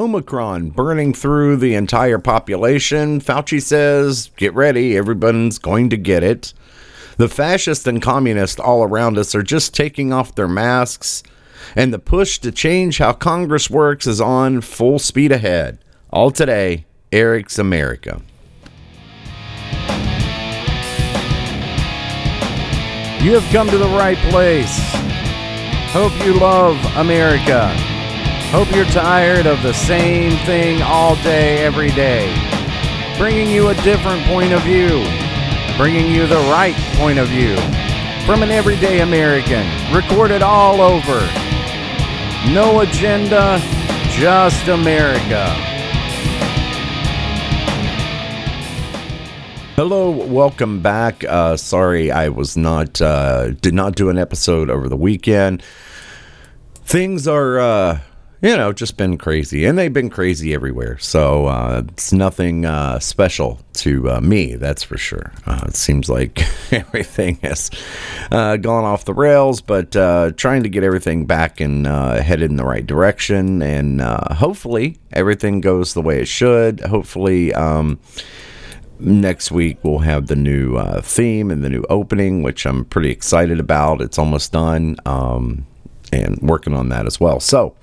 Omicron burning through the entire population. Fauci says, get ready, everyone's going to get it. The fascists and communists all around us are just taking off their masks, and the push to change how Congress works is on full speed ahead. All today, Eric's America. You have come to the right place. Hope you love America. Hope you're tired of the same thing all day, every day. Bringing you a different point of view. Bringing you the right point of view. From an everyday American. Recorded all over. No agenda, just America. Hello, welcome back. Uh, sorry, I was not uh, did not do an episode over the weekend. Things are, uh, you know, just been crazy, and they've been crazy everywhere. So uh, it's nothing uh, special to uh, me, that's for sure. Uh, it seems like everything has uh, gone off the rails, but uh, trying to get everything back and headed in the right direction, and hopefully everything goes the way it should. Hopefully. Um, next week we'll have the new theme and the new opening, which I'm pretty excited about. It's almost done, um, and working on that as well. So,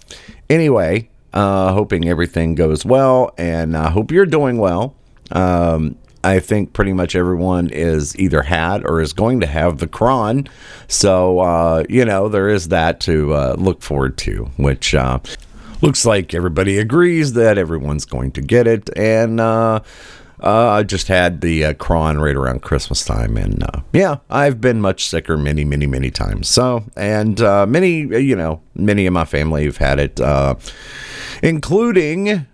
anyway, uh, hoping everything goes well, and I hope you're doing well. Um, I think pretty much everyone is either had or is going to have the cron. So, uh, you know, there is that to uh, look forward to, which uh, looks like everybody agrees that everyone's going to get it. And, uh, uh, I just had the uh, cron right around Christmas time, and uh, yeah, I've been much sicker many, many, many times. So, and uh, many, you know, many of my family have had it, uh, including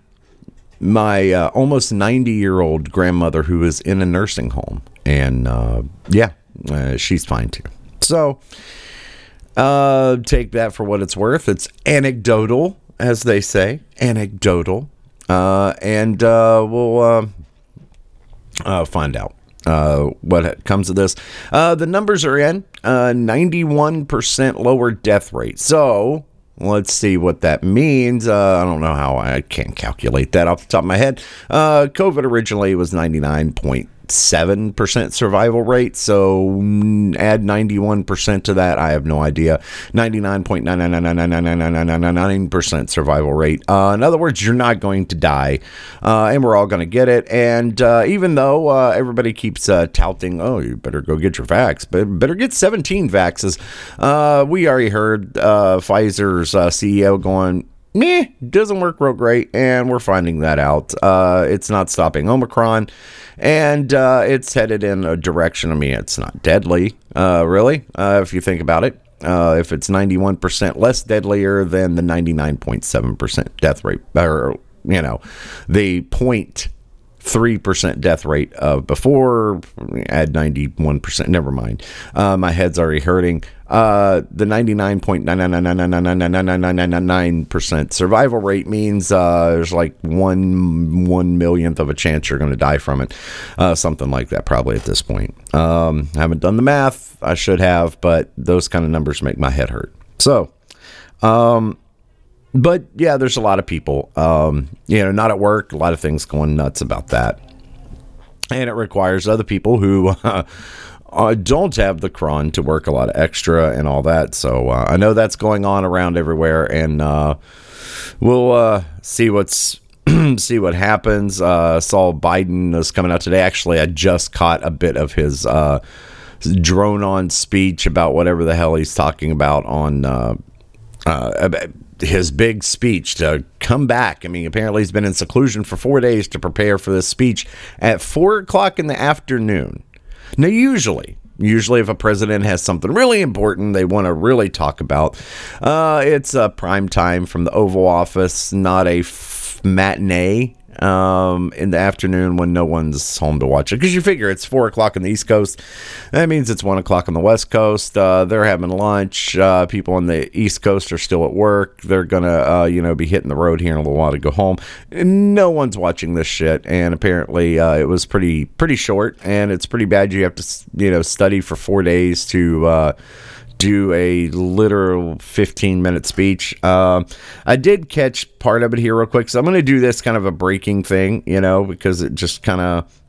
my uh, almost 90 year old grandmother who is in a nursing home, and uh, yeah, uh, she's fine too. So, uh, take that for what it's worth. It's anecdotal, as they say, anecdotal, uh, and uh, we'll. Uh, find out uh, what comes of this. Uh, the numbers are in uh, 91% lower death rate. So let's see what that means. Uh, I don't know how I can't calculate that off the top of my head. Uh, COVID originally was 99.7% survival rate. So mm, add 91% to that. I have no idea. 99.999999999% survival rate. Uh, in other words, you're not going to die, uh, and we're all going to get it. And uh, even though uh, everybody keeps uh, touting, oh, you better go get your vax, but better get 17 vaxes. Uh, we already heard uh, Pfizer's uh, CEO going, meh, doesn't work real great, and we're finding that out. Uh, it's not stopping Omicron, and uh, it's headed in a direction. I mean, it's not deadly, uh, really, uh, if you think about it. Uh, if it's 91% less deadlier than the 99.7% death rate, or, you know, the point 3% death rate of before, add 91%. Never mind. Uh, my head's already hurting. Uh, the 99.999999999% survival rate means uh, there's like one one millionth of a chance you're going to die from it, uh, something like that probably at this point. Um, I haven't done the math. I should have, but those kind of numbers make my head hurt. So, um, but yeah, there's a lot of people, um, you know, not at work, a lot of things going nuts about that. And it requires other people who uh, don't have the cron to work a lot of extra and all that. So uh, I know that's going on around everywhere, and uh, we'll uh, see what's see what happens. Uh, saw Biden is coming out today. Actually, I just caught a bit of his uh, drone on speech about whatever the hell he's talking about on uh, his big speech to come back. I mean, apparently he's been in seclusion for four days to prepare for this speech at four o'clock in the afternoon. Now, usually, usually if a president has something really important they want to really talk about, uh, it's a prime time from the Oval Office, not a f- matinee um, in the afternoon when no one's home to watch it. Because you figure it's four o'clock on the East Coast, that means it's one o'clock on the West Coast. Uh, they're having lunch. Uh, people on the East Coast are still at work. They're gonna, uh, you know, be hitting the road here in a little while to go home. No one's watching this shit, and apparently uh, it was pretty pretty short, and it's pretty bad. You have to, you know, study for four days to. Do a literal 15 minute speech. Um, I did catch part of it here real quick, so I'm going to do this kind of a breaking thing, you know, because it just kind of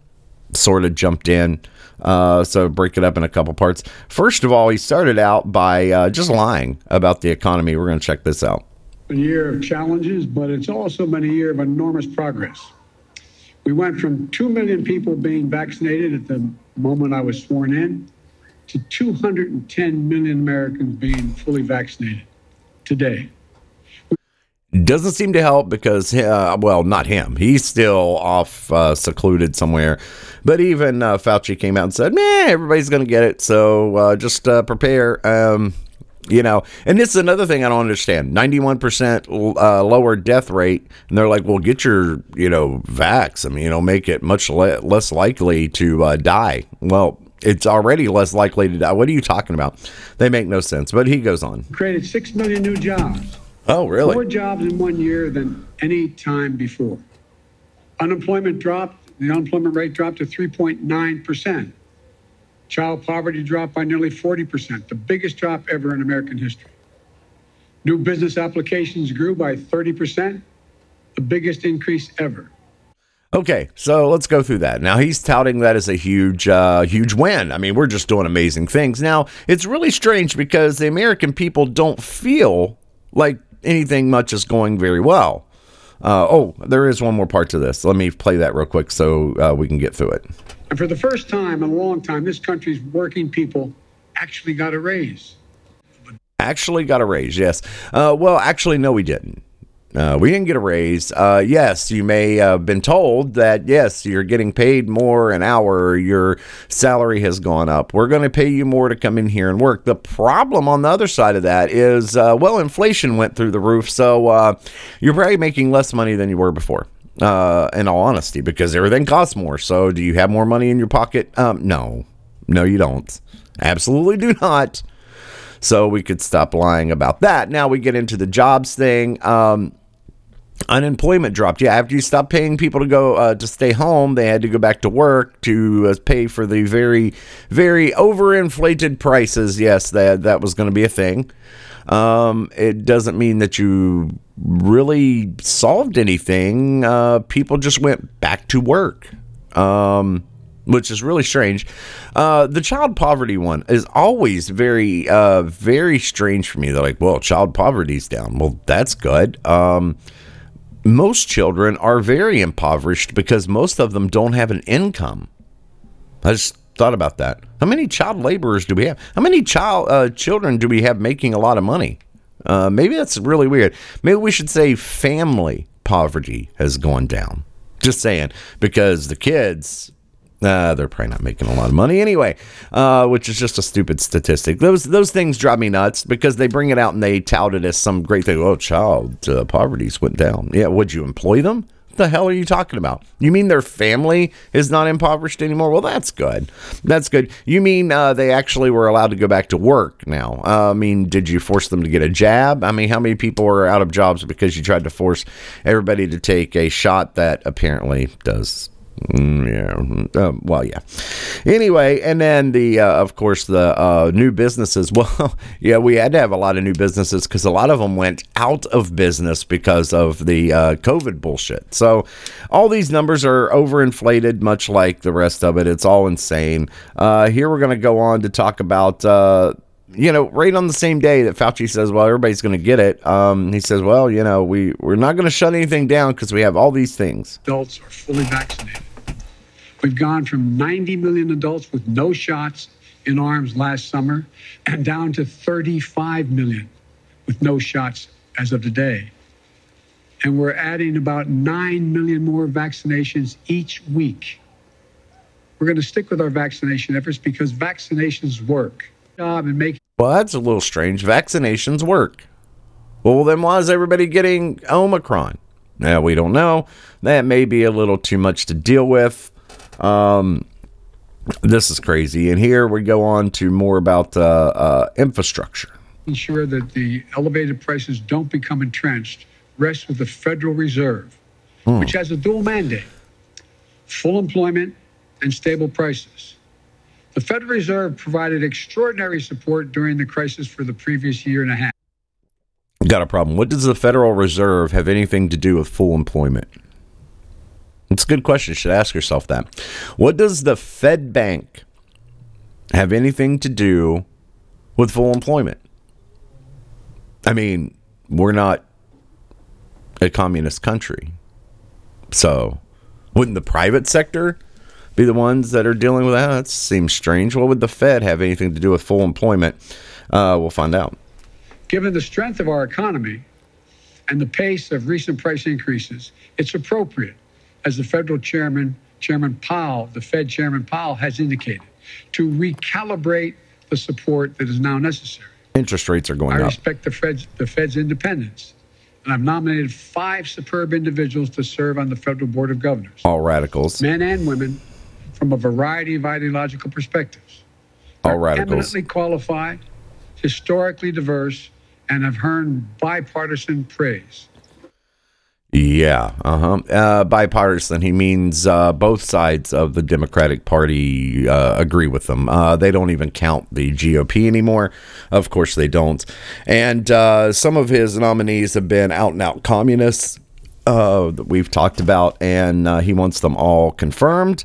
sort of jumped in. Uh, so break it up in a couple parts. First of all, he started out by uh, just lying about the economy. We're going to check this out. A year of challenges, but it's also been a year of enormous progress. We went from 2 million people being vaccinated at the moment I was sworn in to 210 million Americans being fully vaccinated today. Doesn't seem to help because, uh, well, not him. He's still off uh, secluded somewhere. But even uh, Fauci came out and said, man, everybody's going to get it. So uh, just uh, prepare. Um, you know, and this is another thing I don't understand 91% uh, lower death rate. And they're like, well, get your, you know, vax. I mean, you know, make it much le- less likely to die. Well, it's already less likely to die. What are you talking about? They make no sense. But he goes on. Created 6 million new jobs Oh, really? More jobs in one year than any time before. Unemployment dropped, the unemployment rate dropped to 3.9%. Child poverty dropped by nearly 40%, the biggest drop ever in American history. New business applications grew by 30%, the biggest increase ever. Okay, so let's go through that. Now he's touting that as a huge, uh, huge win. I mean, we're just doing amazing things. Now it's really strange because the American people don't feel like anything much is going very well. Uh, oh, there is one more part to this. Let me play that real quick so uh, we can get through it. And for the first time in a long time, this country's working people actually got a raise. Actually got a raise, yes. Uh, well, actually, no, we didn't. Uh, we didn't get a raise. Uh, yes, you may have been told that, yes, you're getting paid more an hour, your salary has gone up. We're going to pay you more to come in here and work. The problem on the other side of that is, uh, well, inflation went through the roof, so uh, you're probably making less money than you were before. Uh, in all honesty, because everything costs more. So, do you have more money in your pocket? Um, no, no, you don't. Absolutely do not. So we could stop lying about that. Now we get into the jobs thing. Um, unemployment dropped. Yeah, after you stopped paying people to go uh, to stay home, they had to go back to work to uh, pay for the very, very overinflated prices. Yes, that that was going to be a thing. Um, it doesn't mean that you really solved anything. Uh, people just went back to work. Um, which is really strange. Uh, the child poverty one is always very, uh, very strange for me. They're like, well, child poverty's down. Well, that's good. Um, most children are very impoverished because most of them don't have an income. I just thought about that. How many child laborers do we have? How many child uh, children do we have making a lot of money? Uh, maybe that's really weird. Maybe we should say family poverty has gone down. Just saying, because the kids uh, they're probably not making a lot of money anyway, uh, which is just a stupid statistic. Those those things drive me nuts because they bring it out and they tout it as some great thing. Oh, child uh, poverty's went down. Yeah, would you employ them? The hell are you talking about? You mean their family is not impoverished anymore? Well, that's good. That's good. You mean uh, they actually were allowed to go back to work now? Uh, I mean, did you force them to get a jab? I mean, how many people are out of jobs because you tried to force everybody to take a shot that apparently does yeah. Um, well, yeah. Anyway, and then the, uh, of course, the uh, new businesses. Well, yeah, we had to have a lot of new businesses because a lot of them went out of business because of the uh, COVID bullshit. So all these numbers are overinflated, much like the rest of it. It's all insane. Uh, here we're going to go on to talk about uh, you know, right on the same day that Fauci says, "Well, everybody's going to get it," um, he says, "Well, you know, we we're not going to shut anything down because we have all these things." Adults are fully vaccinated. We've gone from 90 million adults with no shots in arms last summer, and down to 35 million with no shots as of today. And we're adding about 9 million more vaccinations each week. We're going to stick with our vaccination efforts because vaccinations work. Job and make well, that's a little strange. Vaccinations work. Well, then why is everybody getting Omicron? Now, we don't know. That may be a little too much to deal with. Um, this is crazy. And here we go on to more about uh, uh, infrastructure. Ensure that the elevated prices don't become entrenched rests with the Federal Reserve, hmm. which has a dual mandate full employment and stable prices. The Federal Reserve provided extraordinary support during the crisis for the previous year and a half. Got a problem. What does the Federal Reserve have anything to do with full employment? It's a good question. You should ask yourself that. What does the Fed Bank have anything to do with full employment? I mean, we're not a communist country. So, wouldn't the private sector be the ones that are dealing with that? That seems strange. What would the Fed have anything to do with full employment? Uh, we'll find out. Given the strength of our economy and the pace of recent price increases, it's appropriate, as the federal chairman, Chairman Powell, the Fed Chairman Powell, has indicated, to recalibrate the support that is now necessary. Interest rates are going I up. I respect the Fed's, the Fed's independence, and I've nominated five superb individuals to serve on the Federal Board of Governors, All radicals. men and women, from a variety of ideological perspectives. All radicals. Eminently qualified, historically diverse, and have earned bipartisan praise. Yeah, uh-huh. Uh Bipartisan. He means uh, both sides of the Democratic Party uh, agree with them. Uh, they don't even count the GOP anymore. Of course, they don't. And uh, some of his nominees have been out and out communists uh, that we've talked about, and uh, he wants them all confirmed,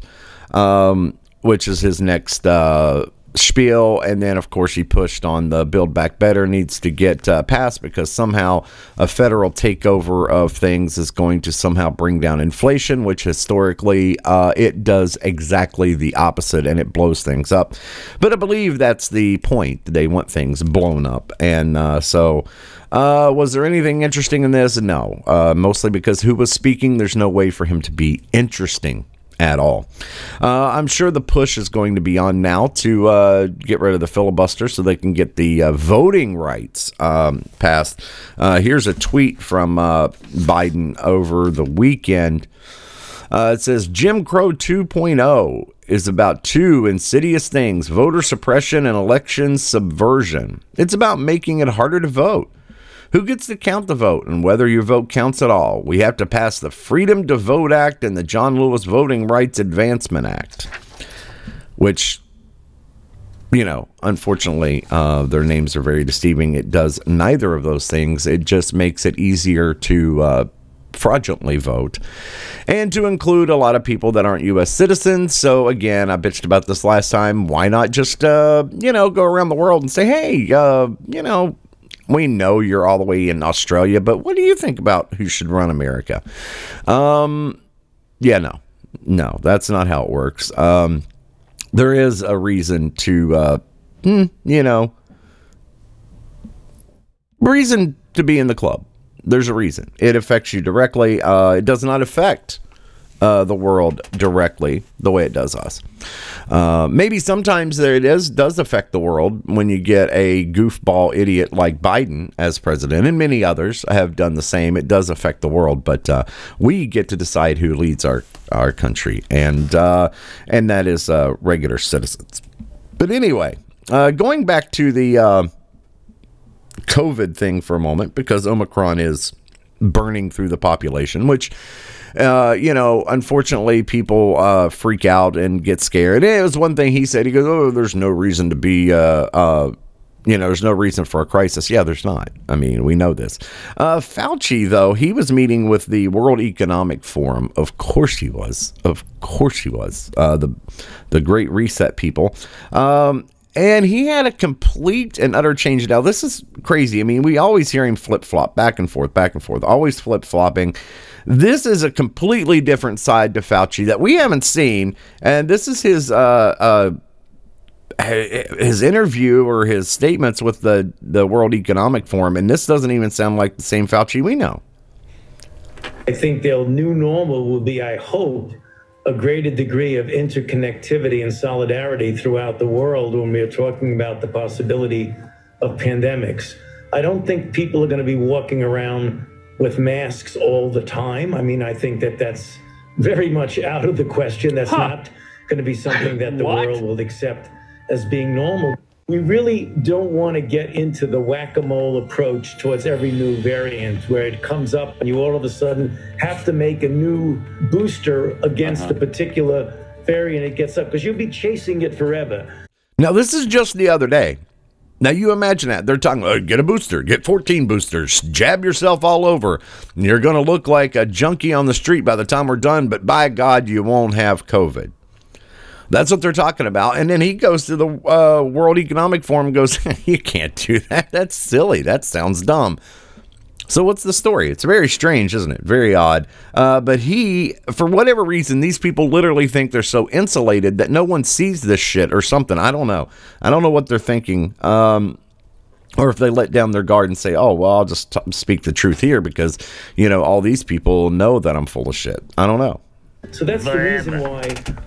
um, which is his next uh, spiel. And then, of course, he pushed on the Build Back Better needs to get uh, passed because somehow a federal takeover of things is going to somehow bring down inflation, which historically uh, it does exactly the opposite and it blows things up. But I believe that's the point. They want things blown up. And uh, so. Uh, was there anything interesting in this? No. Uh, mostly because who was speaking, there's no way for him to be interesting at all. Uh, I'm sure the push is going to be on now to uh, get rid of the filibuster so they can get the uh, voting rights um, passed. Uh, here's a tweet from uh, Biden over the weekend. Uh, it says Jim Crow 2.0 is about two insidious things voter suppression and election subversion. It's about making it harder to vote. Who gets to count the vote and whether your vote counts at all? We have to pass the Freedom to Vote Act and the John Lewis Voting Rights Advancement Act, which, you know, unfortunately, uh, their names are very deceiving. It does neither of those things. It just makes it easier to uh, fraudulently vote and to include a lot of people that aren't U.S. citizens. So, again, I bitched about this last time. Why not just, uh, you know, go around the world and say, hey, uh, you know, we know you're all the way in Australia, but what do you think about who should run America? Um, yeah, no, no, that's not how it works. Um, there is a reason to, uh, hmm, you know, reason to be in the club. There's a reason. It affects you directly. Uh, it does not affect uh, the world directly the way it does us. Uh, maybe sometimes there it is does affect the world when you get a goofball idiot like Biden as president, and many others have done the same. It does affect the world, but uh, we get to decide who leads our our country, and uh, and that is uh, regular citizens. But anyway, uh, going back to the COVID thing for a moment, because Omicron is burning through the population, which uh, you know, unfortunately, people uh, freak out and get scared. And it was one thing he said. He goes, "Oh, there's no reason to be." Uh, uh, you know, there's no reason for a crisis. Yeah, there's not. I mean, we know this. Uh, Fauci, though, he was meeting with the World Economic Forum. Of course, he was. Of course, he was. Uh, the the Great Reset people. Um, and he had a complete and utter change. Now, this is crazy. I mean, we always hear him flip flop back and forth, back and forth, always flip flopping. This is a completely different side to Fauci that we haven't seen, and this is his uh, uh, his interview or his statements with the the World Economic Forum, and this doesn't even sound like the same Fauci we know. I think their new normal will be, I hope, a greater degree of interconnectivity and solidarity throughout the world when we are talking about the possibility of pandemics. I don't think people are going to be walking around with masks all the time. I mean, I think that that's very much out of the question. That's Huh. not going to be something that the What? world will accept as being normal. We really don't want to get into the whack a mole approach towards every new variant where it comes up and you all of a sudden have to make a new booster against uh-huh. a particular variant it gets up because you'll be chasing it forever. Now, this is just the other day. Now, you imagine that. They're talking, oh, get a booster, get 14 boosters, jab yourself all over. You're going to look like a junkie on the street by the time we're done, but by God, you won't have COVID. That's what they're talking about. And then he goes to the uh, World Economic Forum goes, You can't do that. That's silly. That sounds dumb. So, what's the story? It's very strange, isn't it? Very odd. Uh, but he, for whatever reason, these people literally think they're so insulated that no one sees this shit or something. I don't know. I don't know what they're thinking. Um, or if they let down their guard and say, "Oh, well, I'll just t- speak the truth here because you know all these people know that I'm full of shit." I don't know. So that's the reason why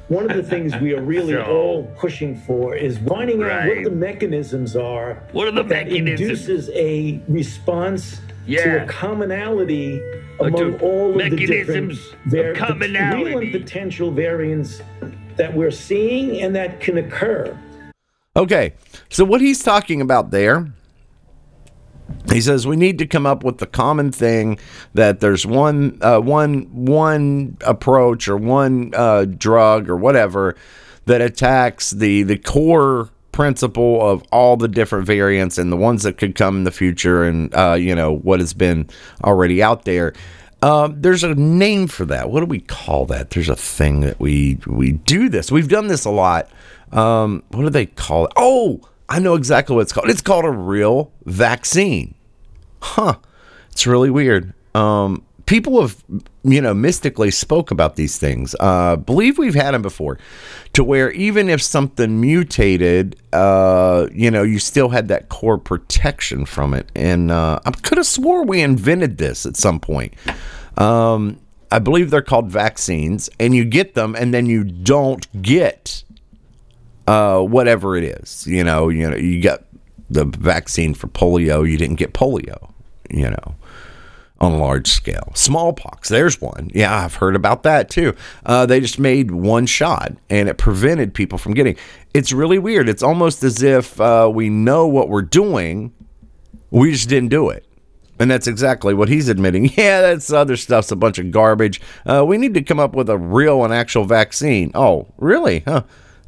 one of the things we are really So- all pushing for is finding out what the mechanisms are What are the that mechanisms? induces a response to a commonality among to all of the different mechanisms of var- real commonality. and potential variants that we're seeing and that can occur. Okay, so what he's talking about there, he says we need to come up with the common thing that there's one, uh, one, one approach or one uh, drug or whatever that attacks the the core principle of all the different variants and the ones that could come in the future and uh, you know what has been already out there. Um, there's a name for that. What do we call that? There's a thing that we we do this. We've done this a lot. Um, what do they call it? Oh, I know exactly what it's called. It's called a real vaccine. Huh. It's really weird. Um, people have, you know, mystically spoke about these things. Uh, believe we've had them before, to where even if something mutated, uh, you know, you still had that core protection from it. And uh, I could have swore we invented this at some point. Um, I believe they're called vaccines, and you get them, and then you don't get uh, whatever it is. You know, you know, you got the vaccine for polio, you didn't get polio. You know, on a large scale, smallpox. There's one. Yeah, I've heard about that too. Uh, they just made one shot, and it prevented people from getting. It's really weird. It's almost as if uh, we know what we're doing, we just didn't do it. And that's exactly what he's admitting. Yeah, that's other stuff's a bunch of garbage. Uh, we need to come up with a real and actual vaccine. Oh, really? Huh?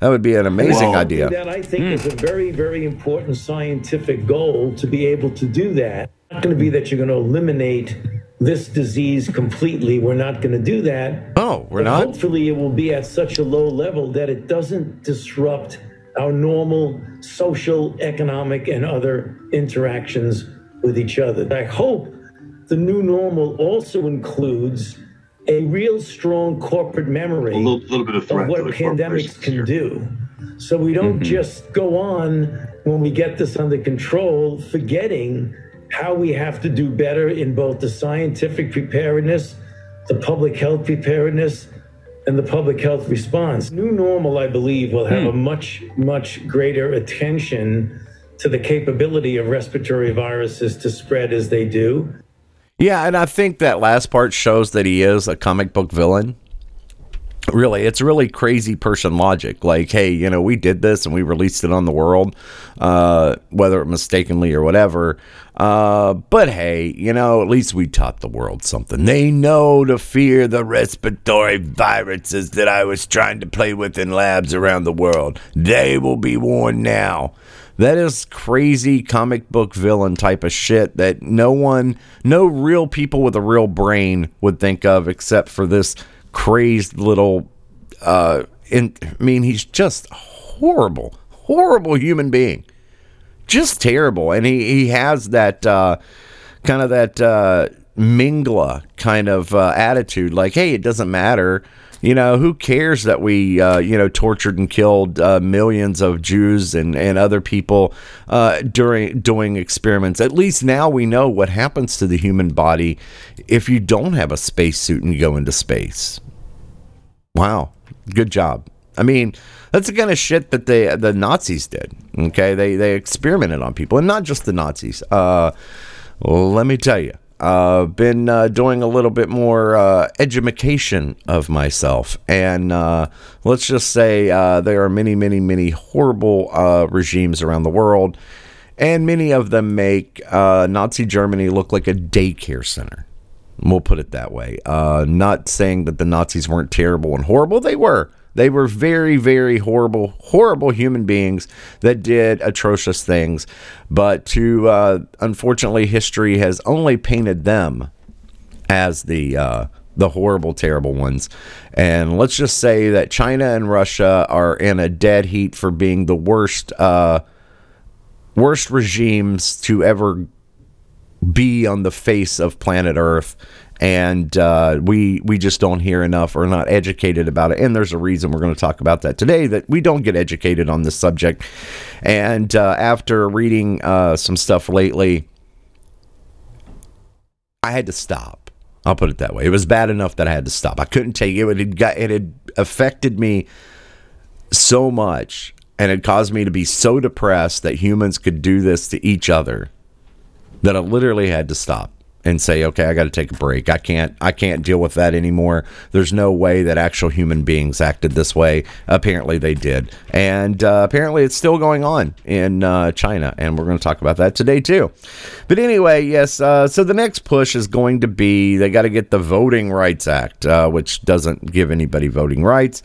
That would be an amazing Well, idea. That I think hmm. is a very, very important scientific goal to be able to do that. It's not going to be that you're going to eliminate this disease completely. We're not going to do that. Oh, we're But not? Hopefully, it will be at such a low level that it doesn't disrupt our normal social, economic, and other interactions with each other. I hope the new normal also includes a real strong corporate memory A little, little bit of of what pandemics can here. do. So we don't mm-hmm. just go on when we get this under control, forgetting how we have to do better in both the scientific preparedness, the public health preparedness, and the public health response. New normal, I believe, will have hmm. a much, much greater attention to the capability of respiratory viruses to spread as they do. Yeah, and I think that last part shows that he is a comic book villain. Really, it's really crazy person logic. Like, hey, you know, we did this and we released it on the world, uh, whether mistakenly or whatever. Uh, but hey, you know, at least we taught the world something. They know to fear the respiratory viruses that I was trying to play with in labs around the world. They will be warned now. That is crazy comic book villain type of shit that no one, no real people with a real brain would think of except for this crazed little. Uh, in, I mean, he's just horrible, horrible human being, just terrible, and he he has that uh, kind of that uh, Mengele kind of uh, attitude, like, hey, it doesn't matter. You know, who cares that we, uh, you know, tortured and killed uh, millions of Jews and, and other people uh, during doing experiments? At least now we know what happens to the human body if you don't have a spacesuit and go into space. Wow, good job. I mean, that's the kind of shit that they the Nazis did. Okay, they they experimented on people, and not just the Nazis. Uh, let me tell you, uh, been uh, doing a little bit more uh, education of myself, and uh, let's just say uh, there are many, many, many horrible uh, regimes around the world, and many of them make Nazi Germany look like a daycare center. We'll put it that way. Not saying that the Nazis weren't terrible and horrible. They were. They were very, very horrible, horrible human beings that did atrocious things. But to uh, unfortunately, history has only painted them as the uh, the horrible, terrible ones. And let's just say that China and Russia are in a dead heat for being the worst, uh, worst regimes to ever be on the face of planet Earth. And uh, we we just don't hear enough or not educated about it. And there's a reason we're going to talk about that today that we don't get educated on this subject. And uh, after reading uh, some stuff lately, I had to stop. I'll put it that way. It was bad enough that I had to stop. I couldn't take it. It had, got, it had affected me so much and it caused me to be so depressed that humans could do this to each other that I literally had to stop and say, okay, I got to take a break. I can't, I can't deal with that anymore. There's no way that actual human beings acted this way. Apparently they did, and uh, apparently it's still going on in uh, China, and we're going to talk about that today too. But anyway, yes. Uh, so the next push is going to be they got to get the Voting Rights Act, uh, which doesn't give anybody voting rights.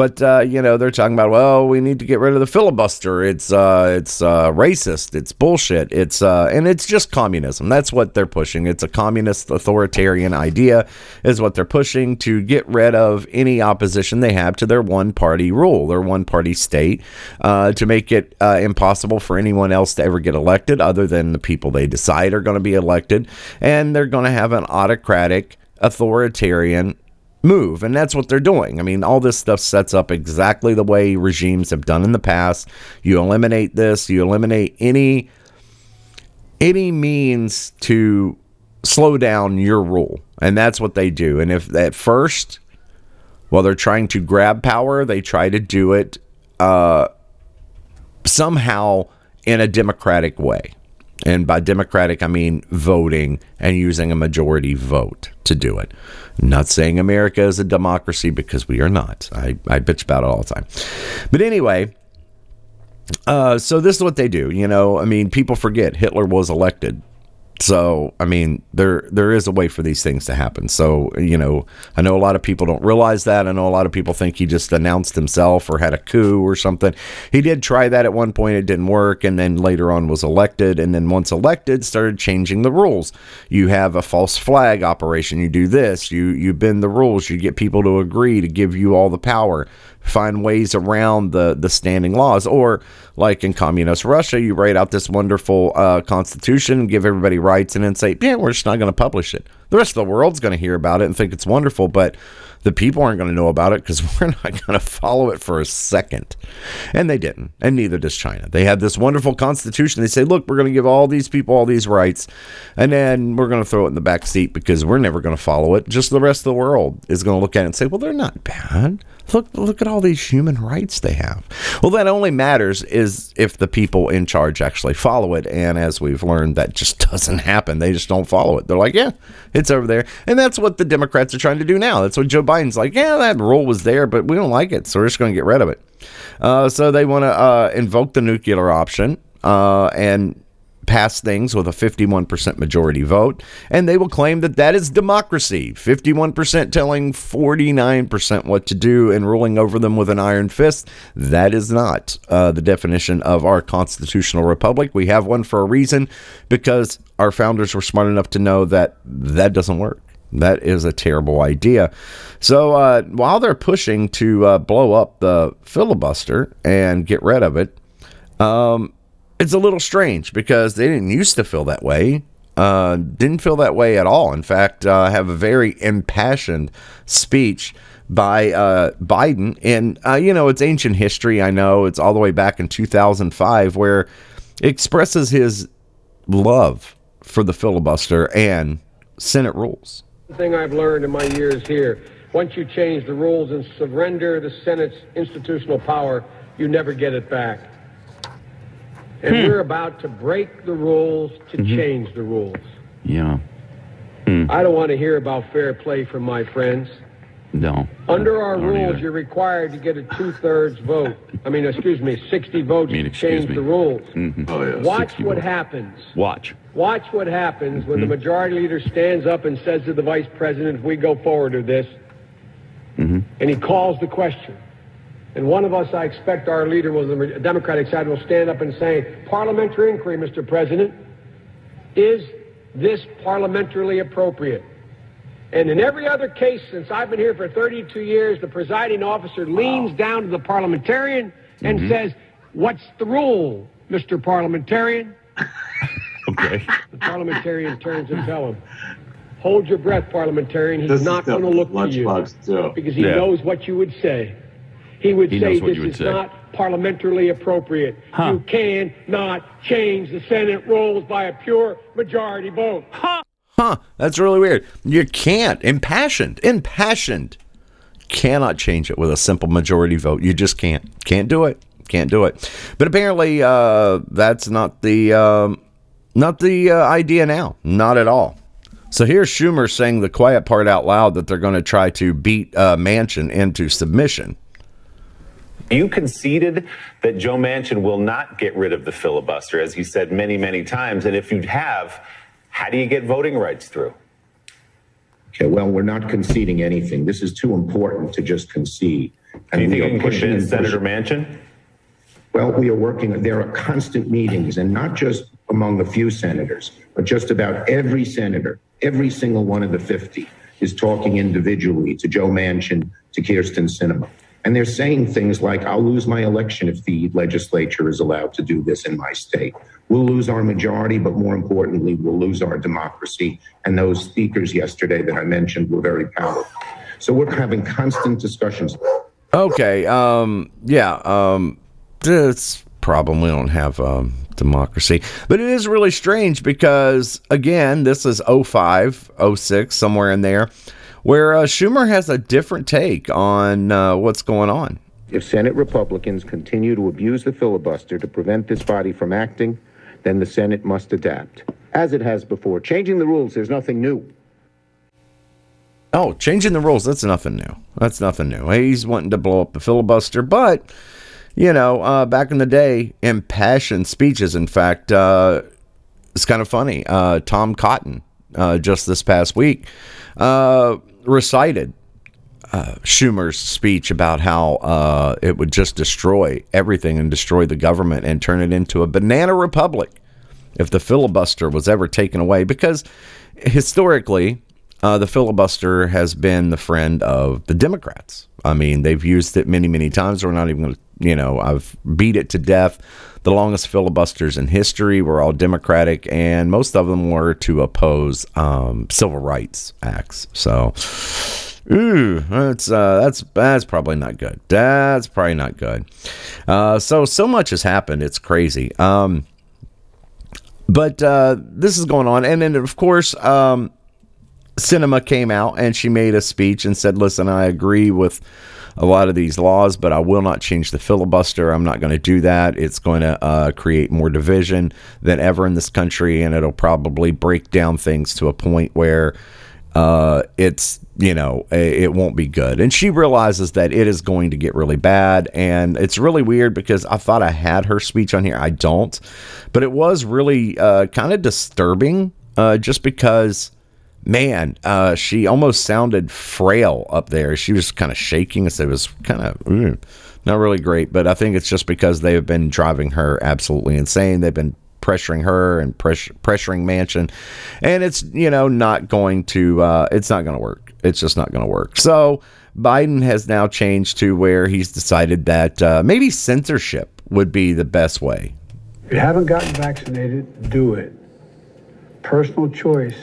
But uh, you know they're talking about well we need to get rid of the filibuster. It's uh, it's uh, racist. It's bullshit. It's uh, and it's just communism. That's what they're pushing. It's a communist authoritarian idea is what they're pushing to get rid of any opposition they have to their one party rule, their one party state, uh, to make it uh, impossible for anyone else to ever get elected other than the people they decide are going to be elected, and they're going to have an autocratic authoritarian move and that's what they're doing. I mean all this stuff sets up exactly the way regimes have done in the past. You eliminate this you eliminate any any means to slow down your rule and that's what they do. And if at first while they're trying to grab power they try to do it uh, somehow in a democratic way and by democratic, I mean voting and using a majority vote to do it. not saying America is a democracy because we are not. I, I bitch about it all the time. But anyway, uh, so this is what they do. You know, I mean, people forget Hitler was elected so, I mean, there there is a way for these things to happen. So, you know, I know a lot of people don't realize that. I know a lot of people think he just announced himself or had a coup or something. He did try that at one point, it didn't work, and then later on was elected, and then once elected, started changing the rules. You have a false flag operation. You do this. You you bend the rules. You get people to agree to give you all the power find ways around the the standing laws. Or like in communist russia you write out this wonderful uh, constitution give everybody rights and then say yeah we're just not going to publish it. The rest of the world's going to hear about it and think it's wonderful but the people aren't going to know about it because we're not going to follow it for a second. And they didn't. And neither does China. They had this wonderful constitution. They say, look, we're going to give all these people all these rights. And then we're going to throw it in the back seat because we're never going to follow it. Just the rest of the world is going to look at it and say, well, they're not bad. Look, look at all these human rights they have. Well, that only matters is if the people in charge actually follow it. And as we've learned, that just doesn't happen. They just don't follow it. They're like, yeah, it's over there. And that's what the Democrats are trying to do now. That's what Joe Biden's like, yeah, that rule was there, but we don't like it. So we're just going to get rid of it. Uh, so they want to uh, invoke the nuclear option. Uh, and pass things with a 51% majority vote, and they will claim that that is democracy. 51% telling 49% what to do and ruling over them with an iron fist. That is not uh, the definition of our constitutional republic. We have one for a reason because our founders were smart enough to know that that doesn't work. That is a terrible idea. So uh, while they're pushing to uh, blow up the filibuster and get rid of it, um, it's a little strange because they didn't used to feel that way. Uh, didn't feel that way at all. In fact, uh, have a very impassioned speech by uh, Biden. And, uh, you know, it's ancient history. I know it's all the way back in 2005 where it expresses his love for the filibuster and Senate rules. One thing I've learned in my years here once you change the rules and surrender the Senate's institutional power, you never get it back. And hmm. we're about to break the rules to mm-hmm. change the rules. Yeah. Hmm. I don't want to hear about fair play from my friends. No. Under our rules, either. you're required to get a two-thirds vote. I mean, excuse me, 60 votes mean, to change me. the rules. Oh, yeah. Watch what votes. happens. Watch. Watch what happens when the Mm-hmm. majority leader stands up and says to the vice president, if we go forward with this, Mm-hmm. and he calls the question. And one of us, I expect our leader, will, the Democratic side, will stand up and say, parliamentary inquiry, Mr. President. Is this parliamentarily appropriate? And in every other case since I've been here for 32 years, the presiding officer leans down to the parliamentarian and mm-hmm. says, What's the rule, Mr. Parliamentarian? Okay. The parliamentarian turns and tells him, Hold your breath, parliamentarian. He's This not going to look to you too. because he Yeah. knows what you would say. He would He say this would is say. not parliamentarily appropriate. Huh. You cannot change the Senate rules by a pure majority vote. Huh, that's really weird. You can't. Impassioned. Impassioned. Cannot change it with a simple majority vote. You just can't. Can't do it. Can't do it. But apparently, uh, that's not the um, not the uh, idea now. Not at all. So here's Schumer saying the quiet part out loud that they're going to try to beat uh, Manchin into submission. You conceded that Joe Manchin will not get rid of the filibuster, as you said many, many times. And if you'd have, how do you get voting rights through? Okay, well, we're not conceding anything. This is too important to just concede. Do you think you can convince and. Senator Manchin? Well, we are working, there are constant meetings, and not just among a few senators, but just about every senator, every single one of the 50 is talking individually to Joe Manchin, to Kyrsten Sinema. And they're saying things like, I'll lose my election if the legislature is allowed to do this in my state. We'll lose our majority, but more importantly, we'll lose our democracy. And those speakers yesterday that I mentioned were very powerful. So we're having constant discussions. Okay. Um. Yeah. Um. It's problem we don't have um, democracy, but it is really strange because again, this is 05, 06, somewhere in there, where uh, Schumer has a different take on uh, what's going on. If Senate Republicans continue to abuse the filibuster to prevent this body from acting, then the Senate must adapt, as it has before. Changing the rules, there's nothing new. Oh, changing the rules, that's nothing new. That's nothing new. He's wanting to blow up the filibuster, but, you know, uh, back in the day, impassioned speeches, in fact, uh, it's kind of funny. Uh, Tom Cotton, uh, just this past week, uh, recited uh, Schumer's speech about how uh, it would just destroy everything and destroy the government and turn it into a banana republic if the filibuster was ever taken away. Because historically, uh, the filibuster has been the friend of the Democrats. I mean, they've used it many, many times. We're not even going to, you know, I've beat it to death. The longest filibusters in history were all Democratic, and most of them were to oppose um, civil rights acts. So, ooh, that's uh, that's that's probably not good. That's probably not good. Uh, so so much has happened. It's crazy. Um, but uh, this is going on, and then of course, um, Sinema came out and she made a speech and said, "Listen, I agree with a lot of these laws, but I will not change the filibuster. I'm not going to do that. It's going to uh, create more division than ever in this country, and it'll probably break down things to a point where." Uh, it's you know it won't be good. And she realizes that it is going to get really bad. And it's really weird because i thought i had her speech on here. I don't. But it was really uh, kind of disturbing uh, just because man uh, she almost sounded frail up there. She was kind of shaking. So it was kind of mm, not really great. But i think it's just because they have been driving her absolutely insane. They've been pressuring her and press, pressuring Manchin, and it's you know not going to uh, it's not going to work. It's just not going to work. So Biden has now changed to where he's decided that uh, maybe censorship would be the best way. If you haven't gotten vaccinated, do it. Personal choice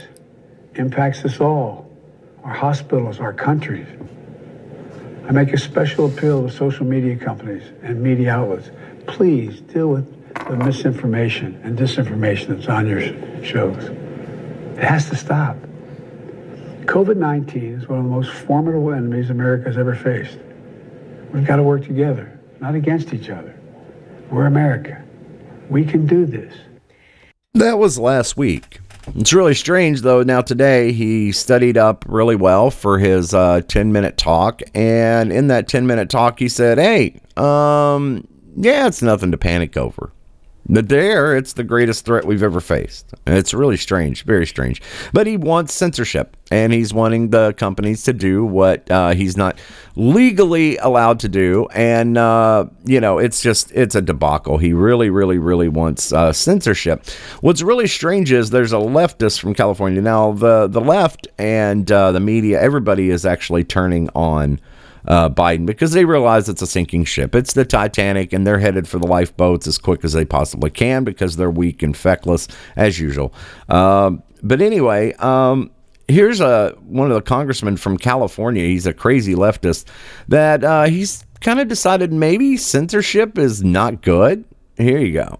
impacts us all, our hospitals, our countries. I make a special appeal to social media companies and media outlets. Please deal with the misinformation and disinformation that's on your shows. It has to stop. COVID 19 is one of the most formidable enemies America's ever faced. We've got to work together, not against each other. We're America. We can do this. That was last week. It's really strange, though. Now, today he studied up really well for his uh, 10 minute talk. And in that 10 minute talk, he said, Hey, um, yeah, it's nothing to panic over. But there, it's the greatest threat we've ever faced. It's really strange, very strange. But he wants censorship, and he's wanting the companies to do what uh, he's not legally allowed to do. And, uh, you know, it's just, it's a debacle. He really, really, really wants uh, censorship. What's really strange is there's a leftist from California. Now, the, the left and uh, the media, everybody is actually turning on uh, Biden because they realize it's a sinking ship. It's the Titanic, and they're headed for the lifeboats as quick as they possibly can because they're weak and feckless as usual. Um, but anyway, um, here's a one of the congressmen from California. He's a crazy leftist that uh, he's kind of decided maybe censorship is not good. Here you go.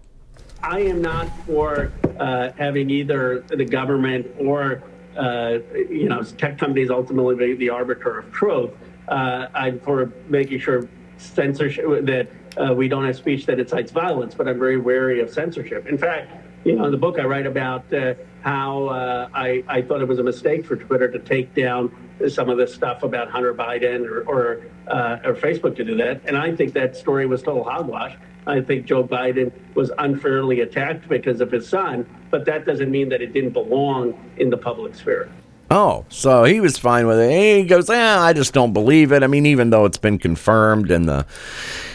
I am not for uh, having either the government or uh, you know tech companies ultimately be the arbiter of truth uh, I'm for making sure censorship that uh, we don't have speech that incites violence, but I'm very wary of censorship. In fact, you know, in the book I write about uh, how uh, I, I thought it was a mistake for Twitter to take down some of the stuff about Hunter Biden or or, uh, or Facebook to do that, and I think that story was total hogwash. I think Joe Biden was unfairly attacked because of his son, but that doesn't mean that it didn't belong in the public sphere. Oh, so he was fine with it. He goes, "Yeah, I just don't believe it." I mean, even though it's been confirmed, and the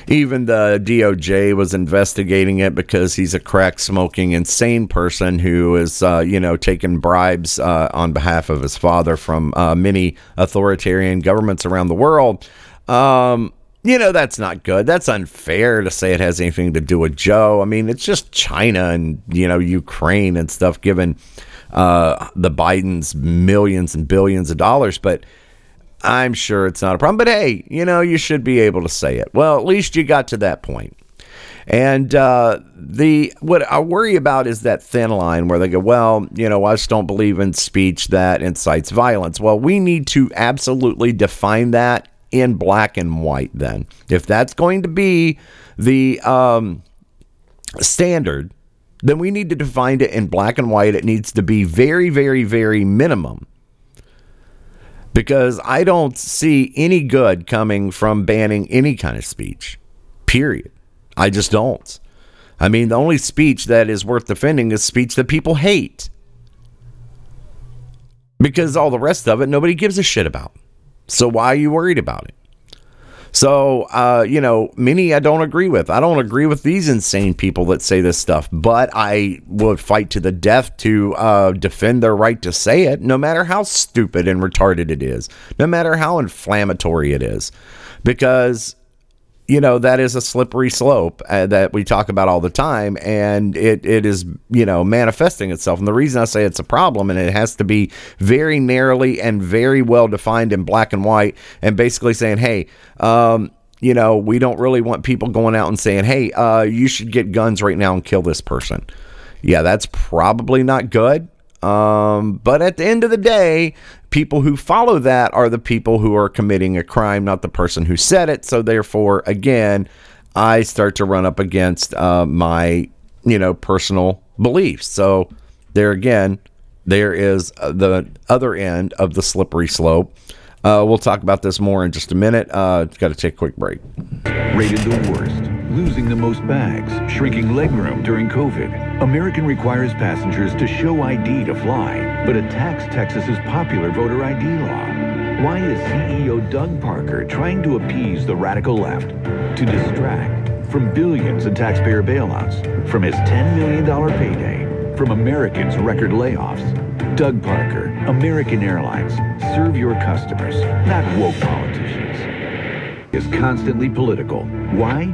even the DOJ was investigating it because he's a crack smoking insane person who is, uh, you know, taking bribes uh, on behalf of his father from uh, many authoritarian governments around the world. Um, you know, that's not good. That's unfair to say it has anything to do with Joe. I mean, it's just China and, you know, Ukraine and stuff given uh, the Bidens millions and billions of dollars, but I'm sure it's not a problem. But hey, you know, you should be able to say it. Well, at least you got to that point. And uh, the what I worry about is that thin line where they go, well, you know, I just don't believe in speech that incites violence. Well, we need to absolutely define that in black and white. Then, if that's going to be the um, standard, then we need to define it in black and white. It needs to be very, very, very minimum. Because I don't see any good coming from banning any kind of speech, period. I just don't. I mean, the only speech that is worth defending is speech that people hate. Because all the rest of it, nobody gives a shit about. So why are you worried about it? So, uh, you know, many I don't agree with. I don't agree with these insane people that say this stuff, but I would fight to the death to uh, defend their right to say it, no matter how stupid and retarded it is, no matter how inflammatory it is. Because you know that is a slippery slope uh, that we talk about all the time and it, it is you know manifesting itself. And the reason i say it's a problem and it has to be very narrowly and very well defined in black and white and basically saying hey um, you know we don't really want people going out and saying hey uh, you should get guns right now and kill this person. Yeah that's probably not good. Um, but at the end of the day, people who follow that are the people who are committing a crime, not the person who said it. So therefore, again, I start to run up against uh, my, you know, personal beliefs. So there again, there is uh, the other end of the slippery slope. Uh, we'll talk about this more in just a minute. Uh, got to take a quick break. Rated the worst, losing the most bags, shrinking legroom during COVID. American requires passengers to show ID to fly, but attacks Texas's popular voter ID law. Why is CEO Doug Parker trying to appease the radical left? To distract from billions in taxpayer bailouts, from his $10 million payday, from Americans' record layoffs. Doug Parker, American Airlines. Serve your customers, not woke politicians. Is constantly political. Why?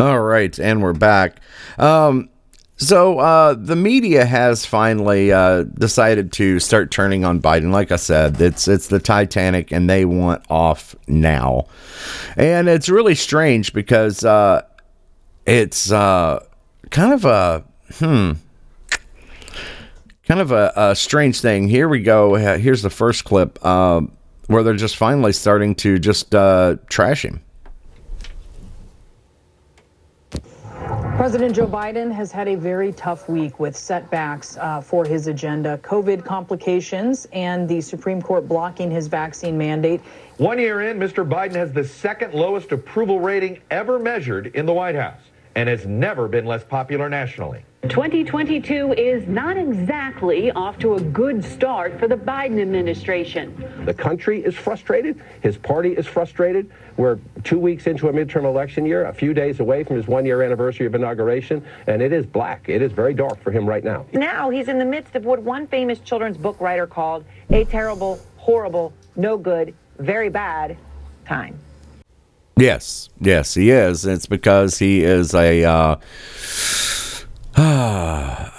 All right, and we're back. Um, so uh, the media has finally uh, decided to start turning on Biden. Like I said, it's it's the Titanic, and they want off now. And it's really strange because uh, it's uh, kind of a hmm, kind of a, a strange thing. Here we go. Here's the first clip um, where they're just finally starting to just uh, trash him. President Joe Biden has had a very tough week with setbacks uh, for his agenda, COVID complications, and the Supreme Court blocking his vaccine mandate. One year in, Mr. Biden has the second lowest approval rating ever measured in the White House and has never been less popular nationally. 2022 is not exactly off to a good start for the Biden administration. The country is frustrated. His party is frustrated. We're two weeks into a midterm election year, a few days away from his one year anniversary of inauguration, and it is black. It is very dark for him right now. Now he's in the midst of what one famous children's book writer called a terrible, horrible, no good, very bad time. Yes, yes, he is. It's because he is a uh,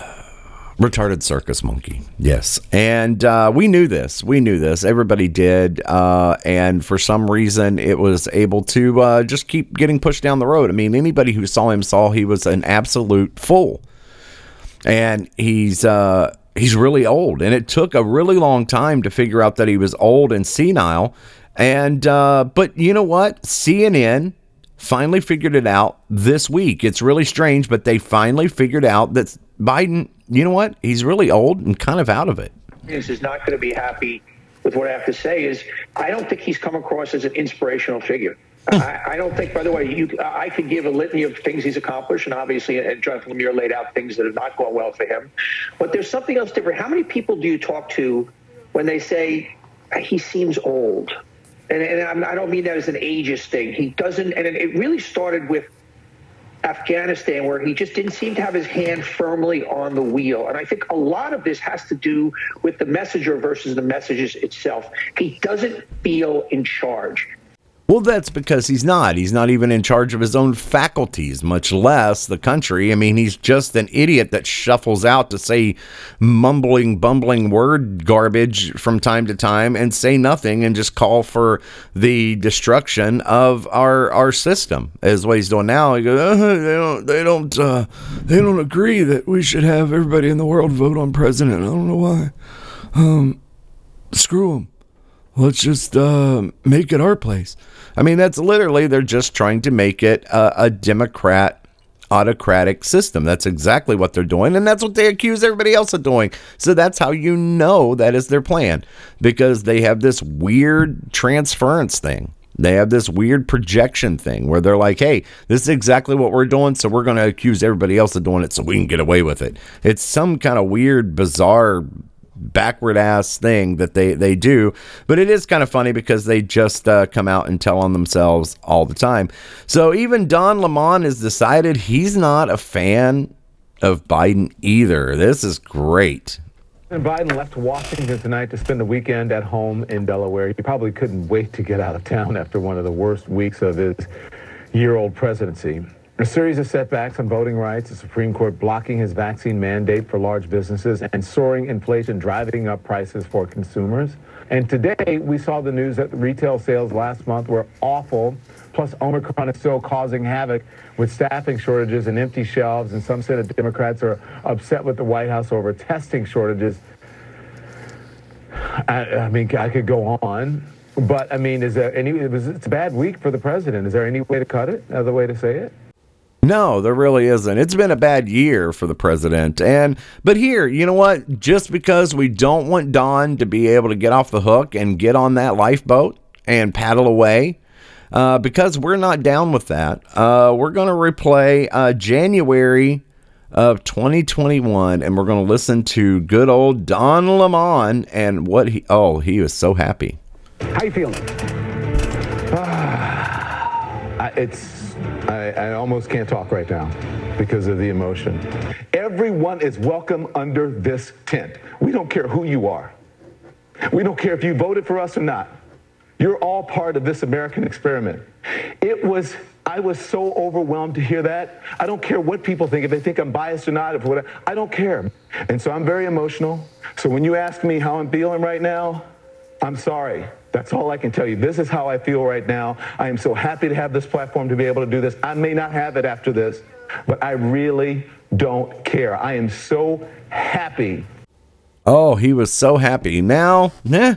retarded circus monkey. Yes, and uh, we knew this. We knew this. Everybody did, uh, and for some reason, it was able to uh, just keep getting pushed down the road. I mean, anybody who saw him saw he was an absolute fool, and he's uh, he's really old, and it took a really long time to figure out that he was old and senile and uh, but you know what? CNN finally figured it out this week. It's really strange, but they finally figured out that Biden, you know what? He's really old and kind of out of it. it. Is not going to be happy with what I have to say. Is I don't think he's come across as an inspirational figure. I, I, don't think, by the way, you, I could give a litany of things he's accomplished, and obviously, and Jonathan Lemire laid out things that have not gone well for him. But there's something else different. How many people do you talk to when they say he seems old? And, and I don't mean that as an ageist thing. He doesn't, and it really started with Afghanistan, where he just didn't seem to have his hand firmly on the wheel. And I think a lot of this has to do with the messenger versus the messages itself. He doesn't feel in charge. Well, that's because he's not. He's not even in charge of his own faculties, much less the country. I mean, he's just an idiot that shuffles out to say mumbling, bumbling word garbage from time to time and say nothing and just call for the destruction of our our system. Is what he's doing now. He goes, uh, they don't, they don't, uh, they don't agree that we should have everybody in the world vote on president. I don't know why. Um, screw them let's just uh, make it our place. I mean, that's literally, they're just trying to make it a, a Democrat autocratic system. That's exactly what they're doing, and that's what they accuse everybody else of doing. So that's how you know that is their plan because they have this weird transference thing. They have this weird projection thing where they're like, hey, this is exactly what we're doing, so we're going to accuse everybody else of doing it so we can get away with it. It's some kind of weird, bizarre backward ass thing that they they do but it is kind of funny because they just uh, come out and tell on themselves all the time so even don lemon has decided he's not a fan of biden either this is great and Biden left Washington tonight to spend the weekend at home in Delaware. He probably couldn't wait to get out of town after one of the worst weeks of his year old presidency. A series of setbacks on voting rights, the Supreme Court blocking his vaccine mandate for large businesses, and soaring inflation driving up prices for consumers. And today, we saw the news that retail sales last month were awful. Plus, Omicron is still causing havoc with staffing shortages and empty shelves. And some Senate Democrats are upset with the White House over testing shortages. I, I mean, I could go on. But, I mean, is there any, it was, it's a bad week for the president. Is there any way to cut it? Another way to say it? No, there really isn't. It's been a bad year for the president. And but here, you know what? Just because we don't want Don to be able to get off the hook and get on that lifeboat and paddle away, uh, because we're not down with that, uh, we're going to replay uh, January of 2021 and we're going to listen to good old Don Lemon and what he, oh, he was so happy. How you feeling? It's I, I almost can't talk right now because of the emotion. Everyone is welcome under this tent. We don't care who you are. We don't care if you voted for us or not. You're all part of this American experiment. It was I was so overwhelmed to hear that. I don't care what people think, if they think I'm biased or not, if whatever. I don't care. And so I'm very emotional. So when you ask me how I'm feeling right now, I'm sorry. That's all I can tell you. This is how I feel right now. I am so happy to have this platform to be able to do this. I may not have it after this, but I really don't care. I am so happy. Oh, he was so happy. Now, nah,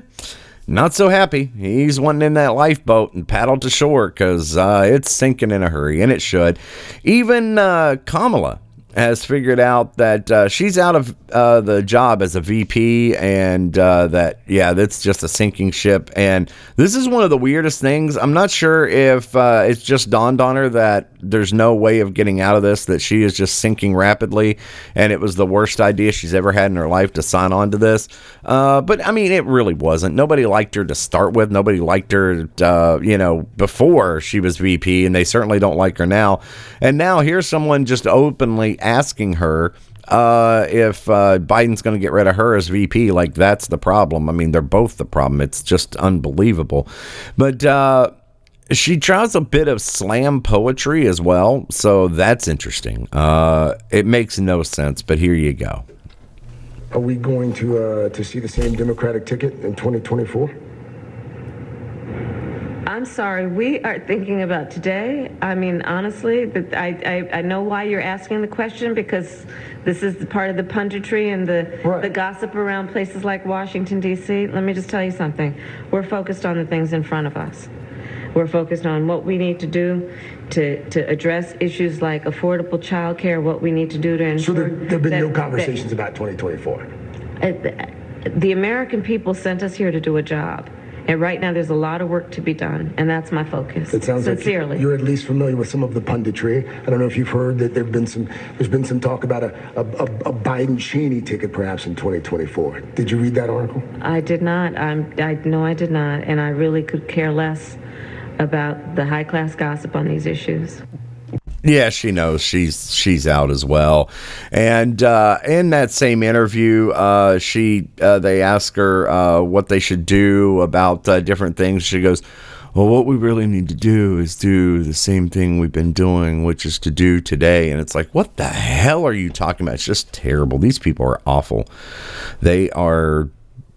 not so happy. He's wanting in that lifeboat and paddle to shore because uh, it's sinking in a hurry, and it should. Even uh, Kamala has figured out that uh, she's out of uh, the job as a VP, and uh, that yeah, that's just a sinking ship. And this is one of the weirdest things. I'm not sure if uh, it's just dawned on her that there's no way of getting out of this. That she is just sinking rapidly, and it was the worst idea she's ever had in her life to sign on to this. Uh, but I mean, it really wasn't. Nobody liked her to start with. Nobody liked her, uh, you know, before she was VP, and they certainly don't like her now. And now here's someone just openly asking her uh, if uh, Biden's going to get rid of her as VP. Like, that's the problem. I mean, they're both the problem. It's just unbelievable. But uh, she tries a bit of slam poetry as well. So that's interesting. Uh, it makes no sense, but here you go. Are we going to uh, to see the same Democratic ticket in 2024? I'm sorry, we are thinking about today. I mean, honestly, that I, I, I know why you're asking the question because this is the part of the punditry and the, the gossip around places like Washington, D.C. Let me just tell you something. We're focused on the things in front of us. We're focused on what we need to do to, to address issues like affordable child care, what we need to do to So ensure. there, there have been that- no that- conversations about 2024. uh, the American people sent us here to do a job. And right now, there's a lot of work to be done, and that's my focus. It sounds Sincerely. like you're at least familiar with some of the punditry. I don't know if you've heard that there've been some. There's been some talk about a, a, a, Biden Cheney ticket perhaps in 2024. Did you read that article? I did not. I'm, I no, I did not, and I really could care less about the high class gossip on these issues. Yeah, she knows she's she's out as well. And uh, in that same interview, uh, she uh, they ask her uh, what they should do about uh, different things. She goes, "Well, what we really need to do is do the same thing we've been doing, which is to do today." And it's like, what the hell are you talking about? It's just terrible. These people are awful. They are,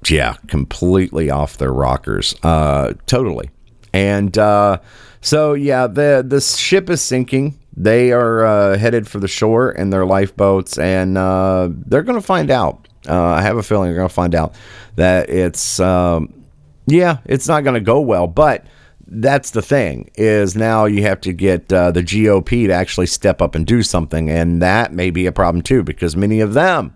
yeah, completely off their rockers. Uh, totally. And so, yeah, the the ship is sinking. They are uh, headed for the shore in their lifeboats, and uh, they're going to find out. Uh, I have a feeling they're going to find out that it's, um, yeah, it's not going to go well. But that's the thing is now you have to get uh, the GOP to actually step up and do something, and that may be a problem too because many of them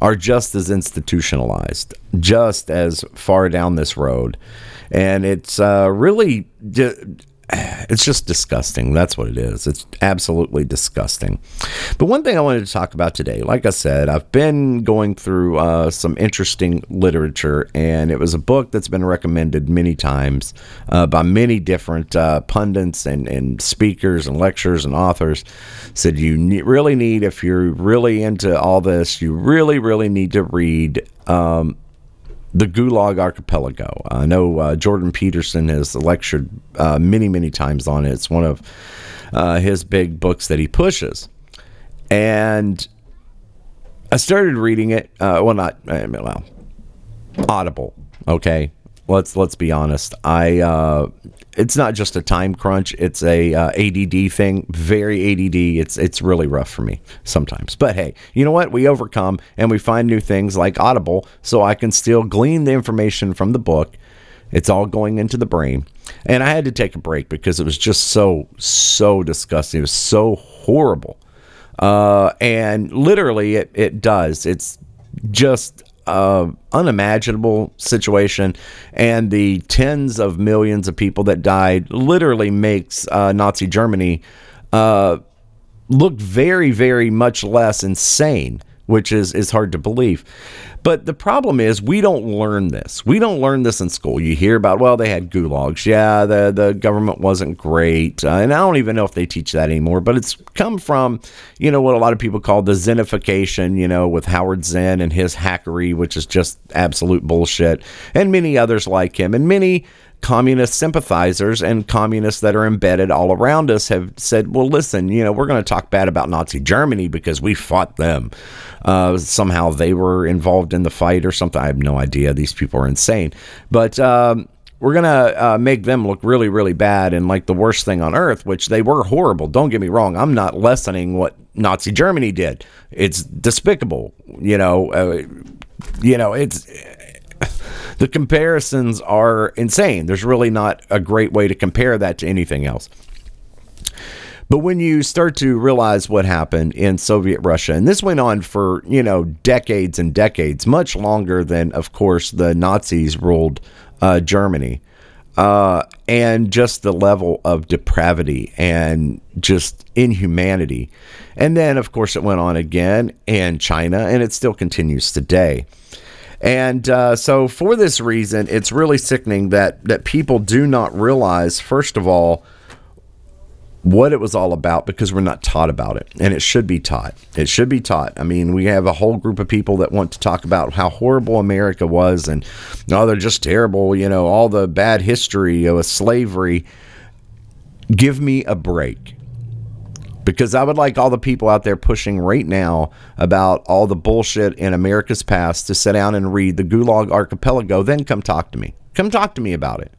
are just as institutionalized, just as far down this road, and it's uh, really. it's just disgusting. That's what it is. It's absolutely disgusting. But one thing I wanted to talk about today, like I said, I've been going through uh, some interesting literature, and it was a book that's been recommended many times uh, by many different uh, pundits and, and speakers and lecturers and authors. Said you ne- really need, if you're really into all this, you really, really need to read. Um, the Gulag Archipelago. I know uh, Jordan Peterson has lectured uh, many, many times on it. It's one of uh, his big books that he pushes. And I started reading it. Uh, well, not well, Audible. Okay, let's let's be honest. I uh, it's not just a time crunch. It's a uh, ADD thing. Very ADD. It's it's really rough for me sometimes. But hey, you know what? We overcome and we find new things like Audible, so I can still glean the information from the book. It's all going into the brain. And I had to take a break because it was just so so disgusting. It was so horrible. Uh, and literally, it it does. It's just uh, unimaginable situation, and the tens of millions of people that died literally makes uh, Nazi Germany uh, look very, very much less insane, which is is hard to believe. But the problem is we don't learn this. We don't learn this in school. You hear about well, they had gulags. Yeah, the the government wasn't great, uh, and I don't even know if they teach that anymore. But it's come from you know what a lot of people call the Zenification. You know, with Howard Zinn and his hackery, which is just absolute bullshit, and many others like him, and many communist sympathizers and communists that are embedded all around us have said, well, listen, you know, we're going to talk bad about Nazi Germany because we fought them. Uh, somehow they were involved in the fight or something. I have no idea. These people are insane. But, um, we're going to uh, make them look really, really bad and like the worst thing on earth, which they were horrible. Don't get me wrong. I'm not lessening what Nazi Germany did. It's despicable. You know, uh, you know, it's the comparisons are insane. There's really not a great way to compare that to anything else. But when you start to realize what happened in Soviet Russia, and this went on for, you know, decades and decades, much longer than, of course, the Nazis ruled uh, Germany, uh, and just the level of depravity and just inhumanity. And then, of course, it went on again in China, and it still continues today. And uh, so, for this reason, it's really sickening that that people do not realize, first of all, what it was all about because we're not taught about it, and it should be taught. It should be taught. I mean, we have a whole group of people that want to talk about how horrible America was, and oh, they're just terrible. You know, all the bad history of slavery. Give me a break because I would like all the people out there pushing right now about all the bullshit in America's past to sit down and read the Gulag Archipelago, then come talk to me. Come talk to me about it.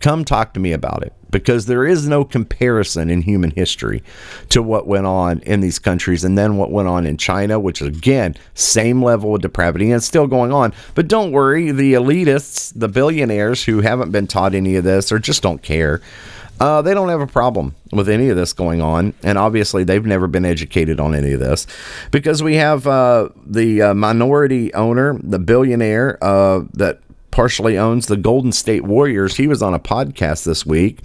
Come talk to me about it because there is no comparison in human history to what went on in these countries and then what went on in China, which is again, same level of depravity and it's still going on. But don't worry, the elitists, the billionaires who haven't been taught any of this or just don't care, uh, they don't have a problem with any of this going on, and obviously they've never been educated on any of this because we have uh, the uh, minority owner, the billionaire uh, that partially owns the Golden State Warriors. He was on a podcast this week,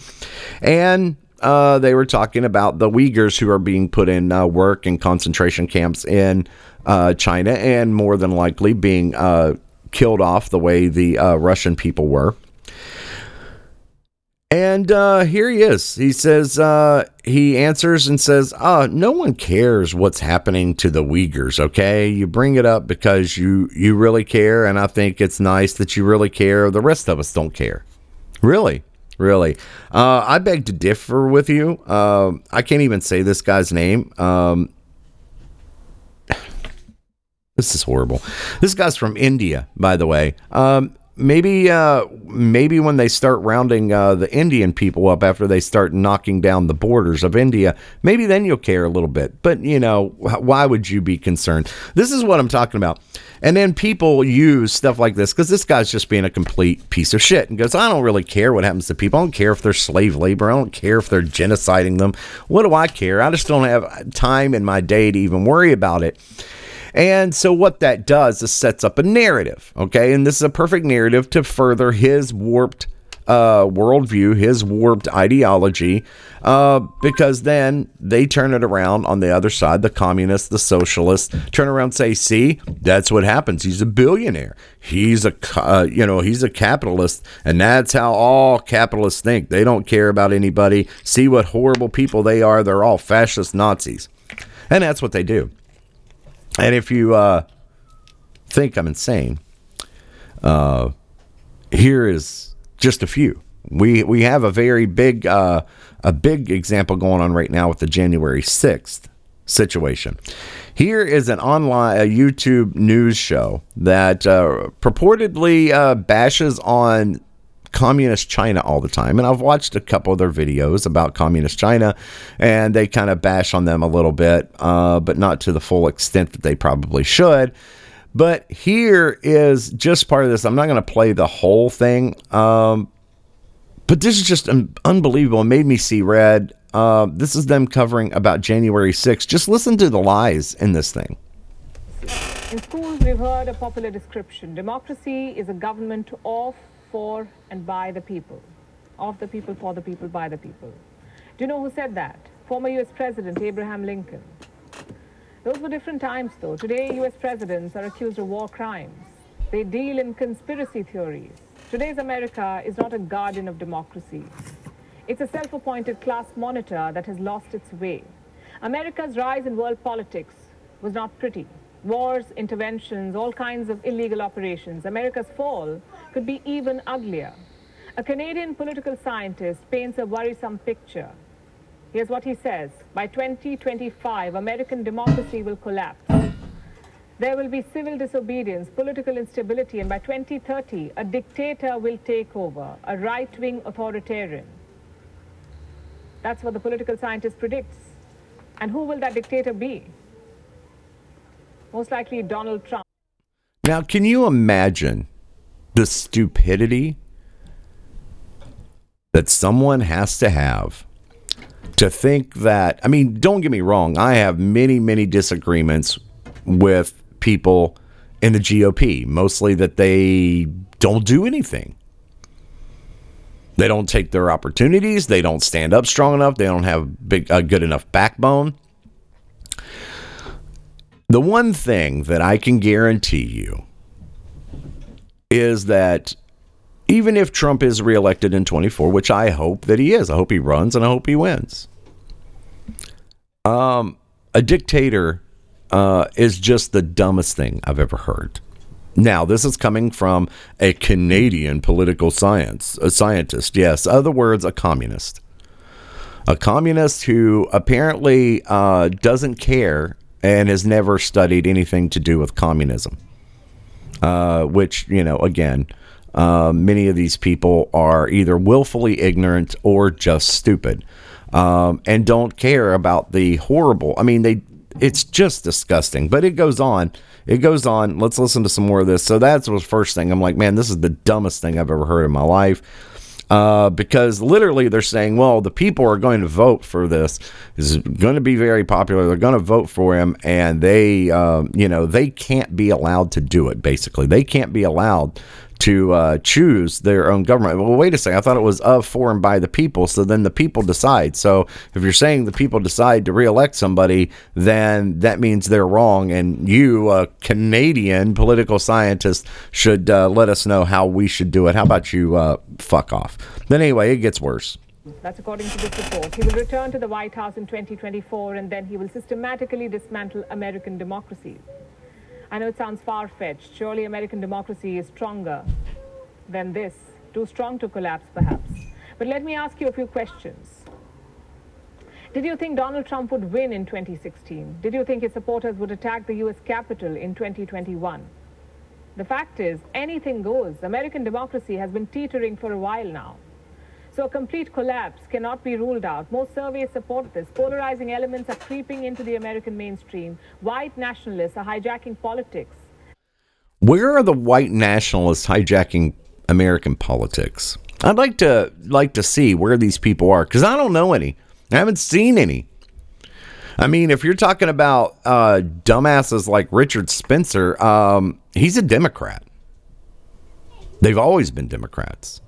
and uh, they were talking about the Uyghurs who are being put in uh, work and concentration camps in China, and more than likely being killed off the way the Russian people were. And uh, here he is. He says, uh, he answers and says, uh, no one cares what's happening to the Uyghurs, okay? You bring it up because you, you really care, and I think it's nice that you really care. The rest of us don't care. Really, really. Uh, I beg to differ with you. Uh, I can't even say this guy's name. Um, this is horrible. This guy's from India, by the way. Um, maybe uh, maybe when they start rounding uh, the Indian people up after they start knocking down the borders of India, maybe then you'll care a little bit. But you know, why would you be concerned? This is what I'm talking about. And then people use stuff like this because this guy's just being a complete piece of shit and goes, I don't really care what happens to people. I don't care if they're slave labor. I don't care if they're genociding them. What do I care? I just don't have time in my day to even worry about it. And so what that does is sets up a narrative, okay? And this is a perfect narrative to further his warped uh, worldview, his warped ideology, uh, because then they turn it around on the other side. The communists, the socialists, turn around and say, "See, that's what happens. He's a billionaire. He's a, uh, you know, he's a capitalist, and that's how all capitalists think. They don't care about anybody. See what horrible people they are. They're all fascist Nazis, and that's what they do." And if you uh, think I'm insane, uh, here is just a few. We we have a very big uh, a big example going on right now with the January sixth situation. Here is an online a YouTube news show that uh, purportedly uh, bashes on communist China all the time. And I've watched a couple of their videos about communist China, and they kind of bash on them a little bit, uh, but not to the full extent that they probably should. But here is just part of this. I'm not going to play the whole thing, um, but this is just unbelievable. It made me see red. Uh, this is them covering about January 6th. Just listen to the lies in this thing. In schools, we've heard a popular description. Democracy is a government of, for, and by the people. Of the people, for the people, by the people. Do you know who said that? Former US President Abraham Lincoln. Those were different times, though. Today, US presidents are accused of war crimes. They deal in conspiracy theories. Today's America is not a guardian of democracy. It's a self appointed class monitor that has lost its way. America's rise in world politics was not pretty. Wars, interventions, all kinds of illegal operations. America's fall could be even uglier. A Canadian political scientist paints a worrisome picture. Here's what he says By 2025, American democracy will collapse. There will be civil disobedience, political instability, and by 2030, a dictator will take over, a right wing authoritarian. That's what the political scientist predicts. And who will that dictator be? Most likely Donald Trump. Now, can you imagine the stupidity that someone has to have to think that? I mean, don't get me wrong, I have many, many disagreements with people in the GOP, mostly that they don't do anything. They don't take their opportunities. They don't stand up strong enough. They don't have big, a good enough backbone. The one thing that I can guarantee you is that even if Trump is reelected in 24, which I hope that he is, I hope he runs and I hope he wins. Um, a dictator uh, is just the dumbest thing I've ever heard. Now, this is coming from a Canadian political science, a scientist. Yes, other words, a communist. A communist who apparently uh, doesn't care and has never studied anything to do with communism. Uh, which, you know, again, uh, many of these people are either willfully ignorant or just stupid um, and don't care about the horrible. I mean, they it's just disgusting. But it goes on. It goes on. Let's listen to some more of this. So that's the first thing. I'm like, man, this is the dumbest thing I've ever heard in my life. Uh, because literally they're saying, well, the people are going to vote for this. This is going to be very popular. They're going to vote for him, and they, uh, you know, they can't be allowed to do it. Basically, they can't be allowed to uh, choose their own government. Well, wait a second. I thought it was of, for, and by the people. So then the people decide. So if you're saying the people decide to reelect somebody, then that means they're wrong. And you, a Canadian political scientist, should uh, let us know how we should do it. How about you uh, fuck off? Then anyway, it gets worse. That's according to this report. He will return to the White House in 2024 and then he will systematically dismantle American democracy. I know it sounds far fetched. Surely American democracy is stronger than this, too strong to collapse, perhaps. But let me ask you a few questions. Did you think Donald Trump would win in 2016? Did you think his supporters would attack the U.S. Capitol in 2021? The fact is, anything goes. American democracy has been teetering for a while now. So a complete collapse cannot be ruled out. Most surveys support this. Polarizing elements are creeping into the American mainstream. White nationalists are hijacking politics. Where are the white nationalists hijacking American politics? I'd like to like to see where these people are because I don't know any. I haven't seen any. I mean, if you're talking about uh, dumbasses like Richard Spencer, um, he's a Democrat. They've always been Democrats.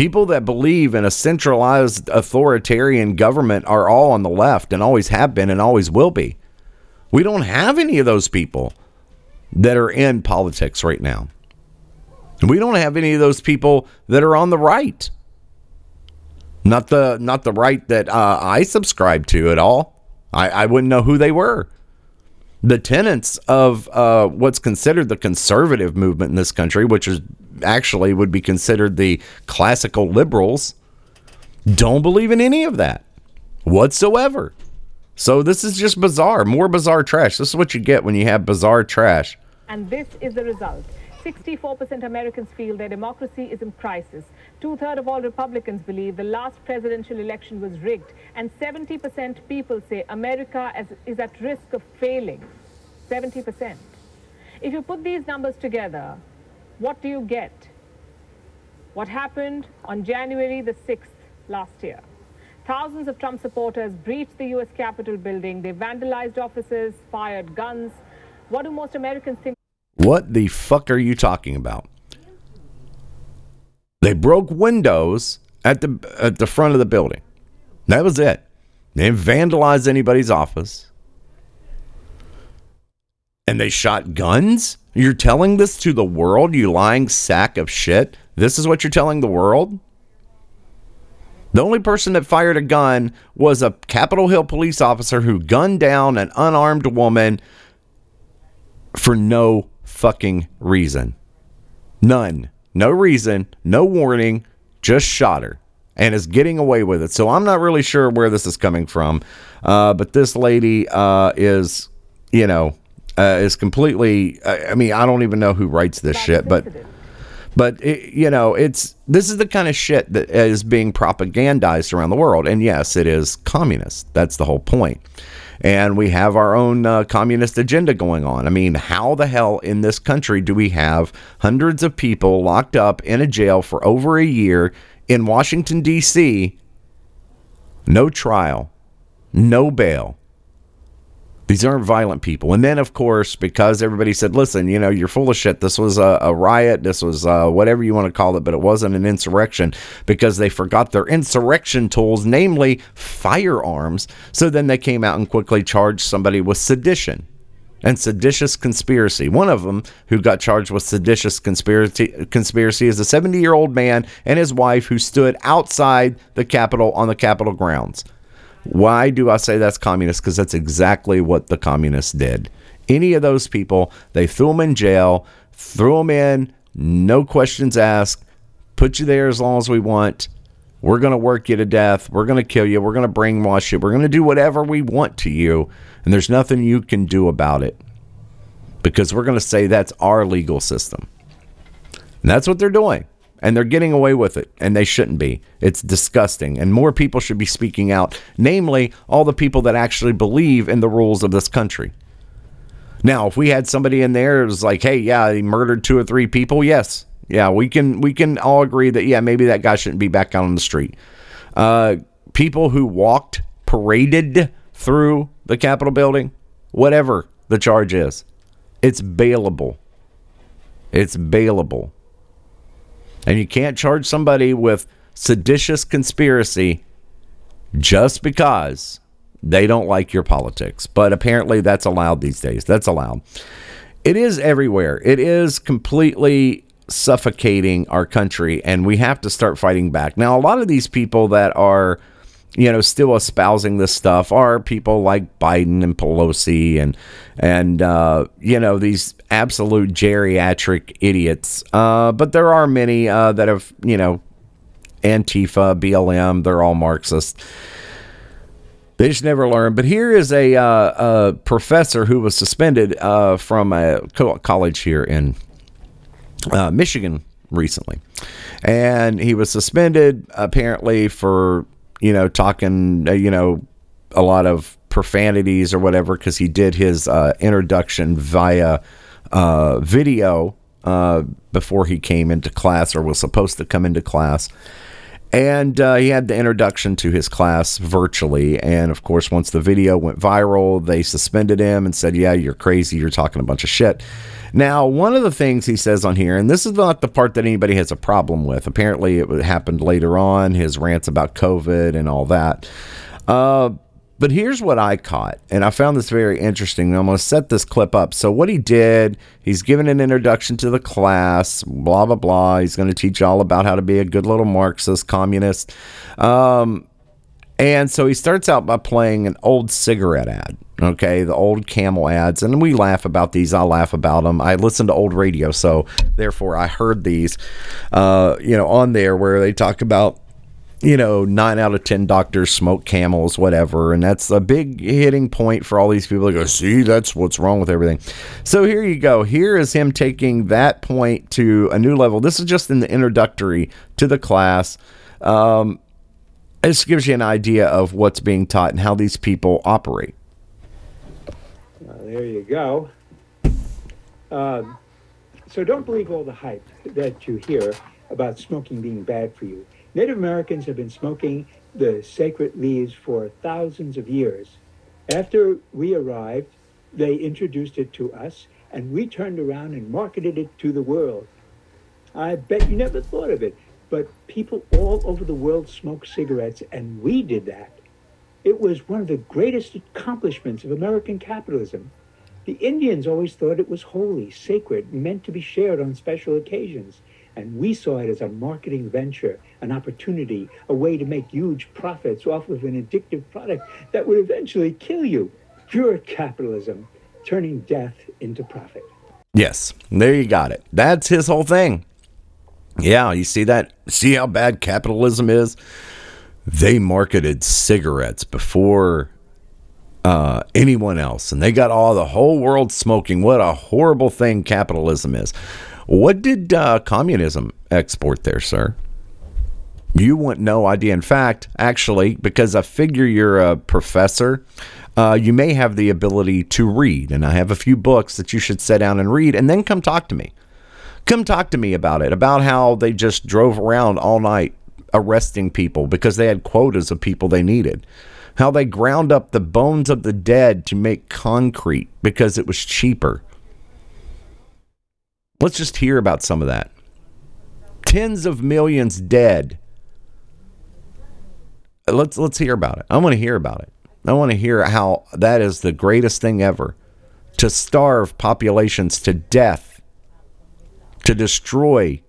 People that believe in a centralized authoritarian government are all on the left and always have been and always will be. We don't have any of those people that are in politics right now. We don't have any of those people that are on the right. Not the not the right that uh, I subscribe to at all. I, I wouldn't know who they were. The tenets of uh, what's considered the conservative movement in this country, which is actually would be considered the classical liberals, don't believe in any of that whatsoever. So this is just bizarre, more bizarre trash. This is what you get when you have bizarre trash. And this is the result. 64% Americans feel their democracy is in crisis. Two thirds of all Republicans believe the last presidential election was rigged. And 70% people say America is at risk of failing. 70%. If you put these numbers together, what do you get? What happened on January the 6th last year? Thousands of Trump supporters breached the U.S. Capitol building. They vandalized offices, fired guns, What do most Americans think? What the fuck are you talking about? They broke windows at the at the front of the building. That was it. They didn't vandalize anybody's office. And they shot guns? You're telling this to the world, you lying sack of shit? This is what you're telling the world? The only person that fired a gun was a Capitol Hill police officer who gunned down an unarmed woman for no fucking reason. None. No reason, no warning, just shot her and is getting away with it. So I'm not really sure where this is coming from. Uh, but this lady uh, is, you know, uh, is completely. I mean, I don't even know who writes this shit, but. But it, you know, it's this is the kind of shit that is being propagandized around the world, and yes, it is communist. That's the whole point and we have our own uh, communist agenda going on. I mean, how the hell in this country do we have hundreds of people locked up in a jail for over a year in Washington, D.C., no trial, no bail? These aren't violent people. And then, of course, because everybody said, listen, you know, you're full of shit. This was a, a riot. This was uh, whatever you want to call it, but it wasn't an insurrection because they forgot their insurrection tools, namely firearms. So then they came out and quickly charged somebody with sedition and seditious conspiracy. One of them who got charged with seditious conspiracy conspiracy is a 70 year old man and his wife who stood outside the Capitol on the Capitol grounds. Why do I say that's communist? Because that's exactly what the communists did. Any of those people, they threw them in jail, threw them in, no questions asked, put you there as long as we want. We're going to work you to death. We're going to kill you. We're going to brainwash you. We're going to do whatever we want to you. And there's nothing you can do about it because we're going to say that's our legal system. And that's what they're doing and they're getting away with it, and they shouldn't be. It's disgusting, and more people should be speaking out, namely, all the people that actually believe in the rules of this country. Now, if we had somebody in there who's like, hey, yeah, he murdered two or three people, yes. Yeah, we can we can all agree that yeah, maybe that guy shouldn't be back out on the street. Uh, people who walked, paraded through the Capitol building, whatever the charge is, it's bailable. It's bailable. And you can't charge somebody with seditious conspiracy just because they don't like your politics. But apparently that's allowed these days. That's allowed. It is everywhere. It is completely suffocating our country and we have to start fighting back. Now a lot of these people that are you know, still espousing this stuff are people like Biden and Pelosi and and uh, you know these absolute geriatric idiots. Uh, but there are many uh, that have you know Antifa, BLM. They're all Marxist. They just never learn. But here is a, uh, a professor who was suspended uh, from a college here in uh, Michigan recently, and he was suspended apparently for you know, talking, uh, you know, a lot of profanities or whatever because he did his introduction via uh, video uh, before he came into class or was supposed to come into class. And uh, he had the introduction to his class virtually. And of course, once the video went viral, they suspended him and said, Yeah, you're crazy. You're talking a bunch of shit. Now, one of the things he says on here, and this is not the part that anybody has a problem with. Apparently, it happened later on, his rants about COVID and all that. Uh, but here's what I caught, and I found this very interesting. I'm going to set this clip up. So, what he did, he's given an introduction to the class, blah, blah, blah. He's going to teach all about how to be a good little Marxist, communist. Um, and so he starts out by playing an old cigarette ad. Okay, the old camel ads. And we laugh about these. I laugh about them. I listen to old radio. So therefore, I heard these, uh, you know, on there where they talk about you know, nine out of ten doctors smoke camels, whatever, and that's a big hitting point for all these people to go, see, that's what's wrong with everything. So here you go. Here is him taking that point to a new level. This is just in the introductory to the class. Um, this gives you an idea of what's being taught and how these people operate. Uh, there you go. Um, so don't believe all the hype that you hear about smoking being bad for you. Native Americans have been smoking the sacred leaves for thousands of years. After we arrived, They introduced it to us, and we turned around and marketed it to the world. I bet you never thought of it, but people all over the world smoke cigarettes, and we did that. It was one of the greatest accomplishments of American capitalism. The Indians always thought it was holy, sacred, meant to be shared on special occasions. And we saw it as a marketing venture, an opportunity, a way to make huge profits off of an addictive product that would eventually kill you. Pure capitalism, turning death into profit. Yes, there you got it. That's his whole thing. Yeah, you see that? See how bad capitalism is? They marketed cigarettes before uh, anyone else, and they got all the whole world smoking. What a horrible thing capitalism is. What did uh, communism export there, sir? You want no idea. In fact, actually, because I figure you're a professor, uh, you may have the ability to read. And I have a few books that you should sit down and read and then come talk to me. Come talk to me about it, about how they just drove around all night arresting people because they had quotas of people they needed. How they ground up the bones of the dead to make concrete because it was cheaper. Let's just hear about some of that. Tens of millions dead. Let's let's hear about it. I want to hear about it. I want to hear how that is the greatest thing ever to starve populations to death, to destroy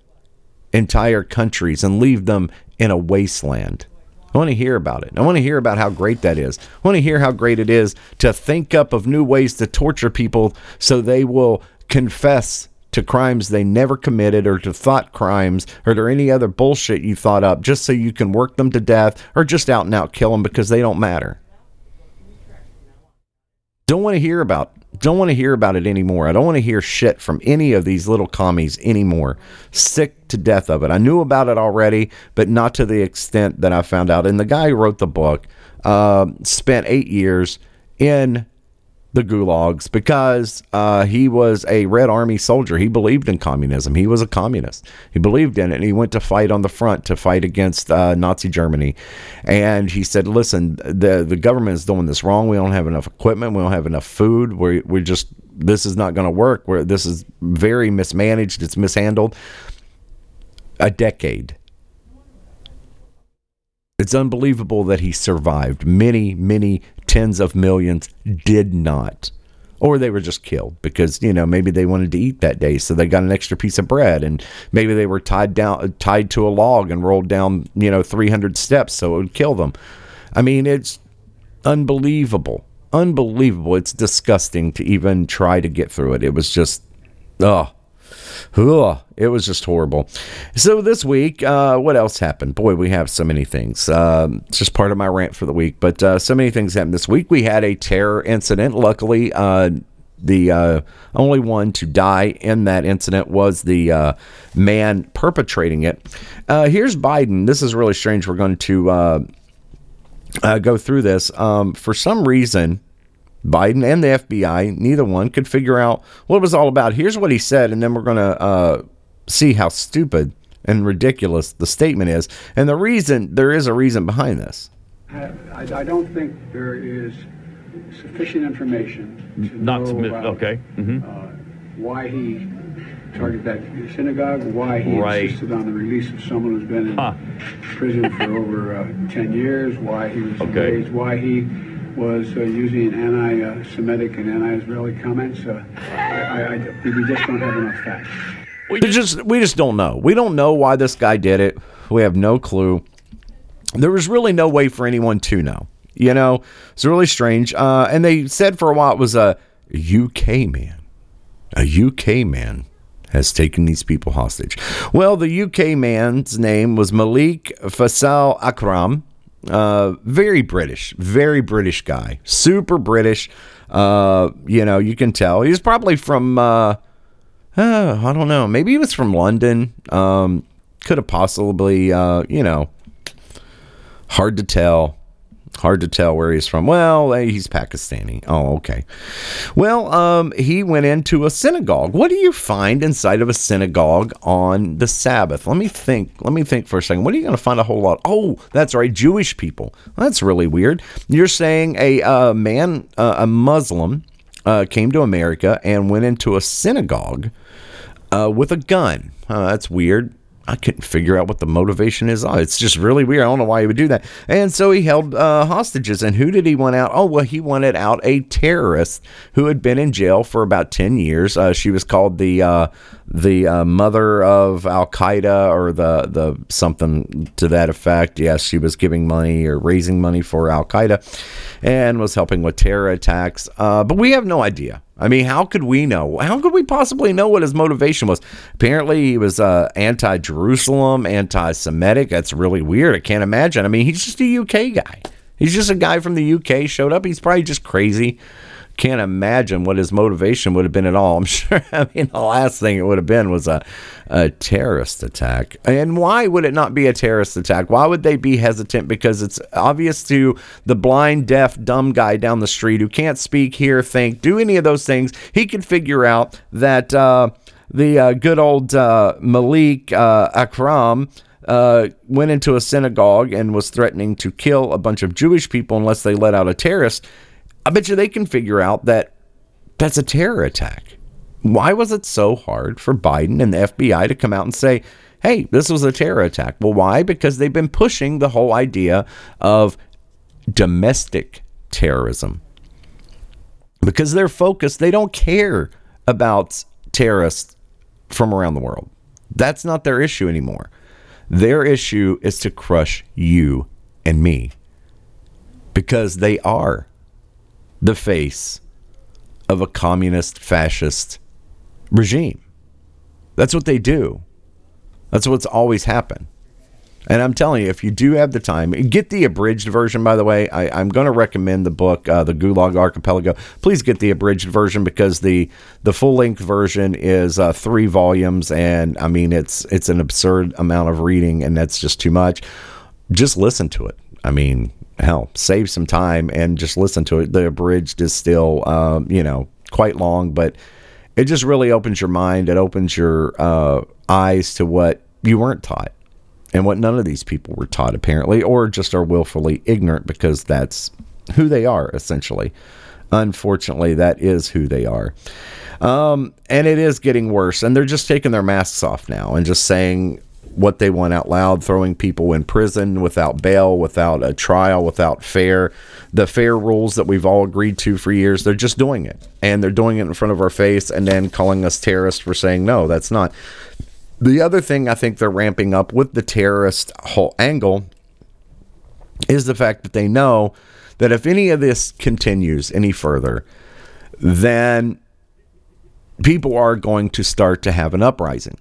entire countries and leave them in a wasteland. I want to hear about it. I want to hear about how great that is. I want to hear how great it is to think up of new ways to torture people so they will confess to crimes they never committed or to thought crimes or to any other bullshit you thought up just so you can work them to death or just out and out kill them because they don't matter. Don't want to hear about don't want to hear about it anymore. I don't want to hear shit from any of these little commies anymore. Sick to death of it. I knew about it already, but not to the extent that I found out. And the guy who wrote the book uh, spent eight years in the gulags because uh, he was a Red Army soldier. He believed in communism. He was a communist. He believed in it, and he went to fight on the front to fight against uh, Nazi Germany. And he said, "Listen, the the government is doing this wrong. We don't have enough equipment. We don't have enough food. We're, we're just this is not going to work. Where this is very mismanaged. It's mishandled. A decade." It's unbelievable that he survived. Many, many tens of millions did not. Or they were just killed because, you know, maybe they wanted to eat that day, so they got an extra piece of bread and maybe they were tied down tied to a log and rolled down, you know, 300 steps so it would kill them. I mean, it's unbelievable. Unbelievable. It's disgusting to even try to get through it. It was just oh, Ugh, it was just horrible. So this week, uh, what else happened? Boy, we have so many things. Um, it's just part of my rant for the week, but uh, so many things happened this week. We had a terror incident. Luckily, uh, the uh, only one to die in that incident was the uh, man perpetrating it. Uh, here's Biden. This is really strange. We're going to go through this. Um, for some reason, Biden and the FBI, neither one could figure out what it was all about. Here's what he said, and then we're going to uh, see how stupid and ridiculous the statement is. And the reason, there is a reason behind this. I, I don't think there is sufficient information to Not know submit. about, Okay. hmm uh, why he targeted that synagogue, why he Right. insisted on the release of someone who's been in Huh. prison for over uh, 10 years, why he was Okay. engaged, why he was uh, using anti-Semitic and anti-Israeli comments. Uh, I, I, I, we just don't have enough facts. We just we just don't know. We don't know why this guy did it. We have no clue. There was really no way for anyone to know. You know, it's really strange. Uh, and they said for a while it was a UK man. A UK man has taken these people hostage. Well, the UK man's name was Malik Faisal Akram. Uh, very British, very British guy, super British. Uh, you know, you can tell he's probably from. Uh, uh, I don't know. Maybe he was from London. Um, could have possibly, uh, you know, hard to tell. Hard to tell where he's from. Well, eh, he's Pakistani. Oh, okay. Well, um, he went into a synagogue. What do you find inside of a synagogue on the Sabbath? Let me think. Let me think for a second. What are you going to find a whole lot? Oh, that's right, Jewish people. That's really weird. You're saying a uh, man, uh, a Muslim, uh, came to America and went into a synagogue uh, with a gun. That's weird. I couldn't figure out what the motivation is. Oh, it's just really weird. I don't know why he would do that. And so he held uh, hostages. And who did he want out? Oh, well, he wanted out a terrorist who had been in jail for about 10 years. Uh, she was called the uh, the uh, mother of Al Qaeda or the the something to that effect. Yes, she was giving money or raising money for Al Qaeda and was helping with terror attacks. Uh, but we have no idea. I mean, how could we know? How could we possibly know what his motivation was? Apparently, he was uh, anti Jerusalem, anti Semitic. That's really weird. I can't imagine. I mean, he's just a UK guy. He's just a guy from the UK, showed up. He's probably just crazy can't imagine what his motivation would have been at all. I'm sure. I mean, the last thing it would have been was a, a terrorist attack. And why would it not be a terrorist attack? Why would they be hesitant? Because it's obvious to the blind, deaf, dumb guy down the street who can't speak, hear, think, do any of those things. He could figure out that uh, the uh, good old uh, Malik uh, Akram. Uh, went into a synagogue and was threatening to kill a bunch of Jewish people unless they let out a terrorist. I bet you they can figure out that that's a terror attack. Why was it so hard for Biden and the FBI to come out and say, hey, this was a terror attack? Well, why? Because they've been pushing the whole idea of domestic terrorism. Because they're focused, they don't care about terrorists from around the world. That's not their issue anymore. Their issue is to crush you and me because they are the face of a communist fascist regime. That's what they do. That's what's always happened. And I'm telling you, if you do have the time, get the abridged version, by the way. I, am going to recommend the book, uh, The Gulag Archipelago. Please get the abridged version because the, the full length version is uh, three volumes. And I mean, it's, it's an absurd amount of reading, and that's just too much. Just listen to it. I mean, hell, save some time and just listen to it. The abridged is still, um, you know, quite long, but it just really opens your mind. It opens your uh, eyes to what you weren't taught and what none of these people were taught, apparently, or just are willfully ignorant because that's who they are, essentially. Unfortunately, that is who they are. Um, and it is getting worse. And they're just taking their masks off now and just saying, what they want out loud, throwing people in prison without bail, without a trial, without fair, the fair rules that we've all agreed to for years. They're just doing it. And they're doing it in front of our face and then calling us terrorists for saying, no, that's not. The other thing I think they're ramping up with the terrorist whole angle is the fact that they know that if any of this continues any further, then people are going to start to have an uprising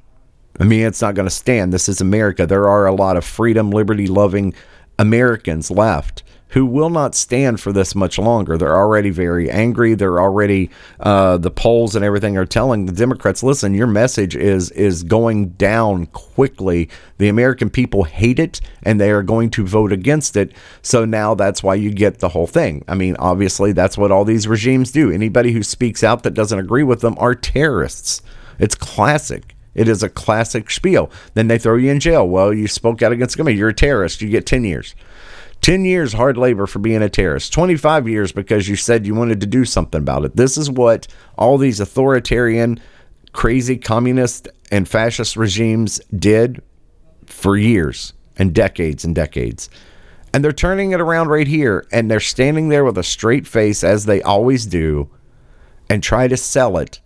I mean, it's not going to stand. This is America. There are a lot of freedom, liberty loving Americans left who will not stand for this much longer. They're already very angry. They're already uh, the polls and everything are telling the Democrats, listen, your message is is going down quickly. The American people hate it and they are going to vote against it. So now that's why you get the whole thing. I mean, obviously that's what all these regimes do. Anybody who speaks out that doesn't agree with them are terrorists. It's classic. It is a classic spiel. Then they throw you in jail. Well, you spoke out against government. You're a terrorist. You get 10 years. 10 years hard labor for being a terrorist. 25 years because you said you wanted to do something about it. This is what all these authoritarian, crazy communist and fascist regimes did for years and decades and decades. And they're turning it around right here and they're standing there with a straight face as they always do and try to sell it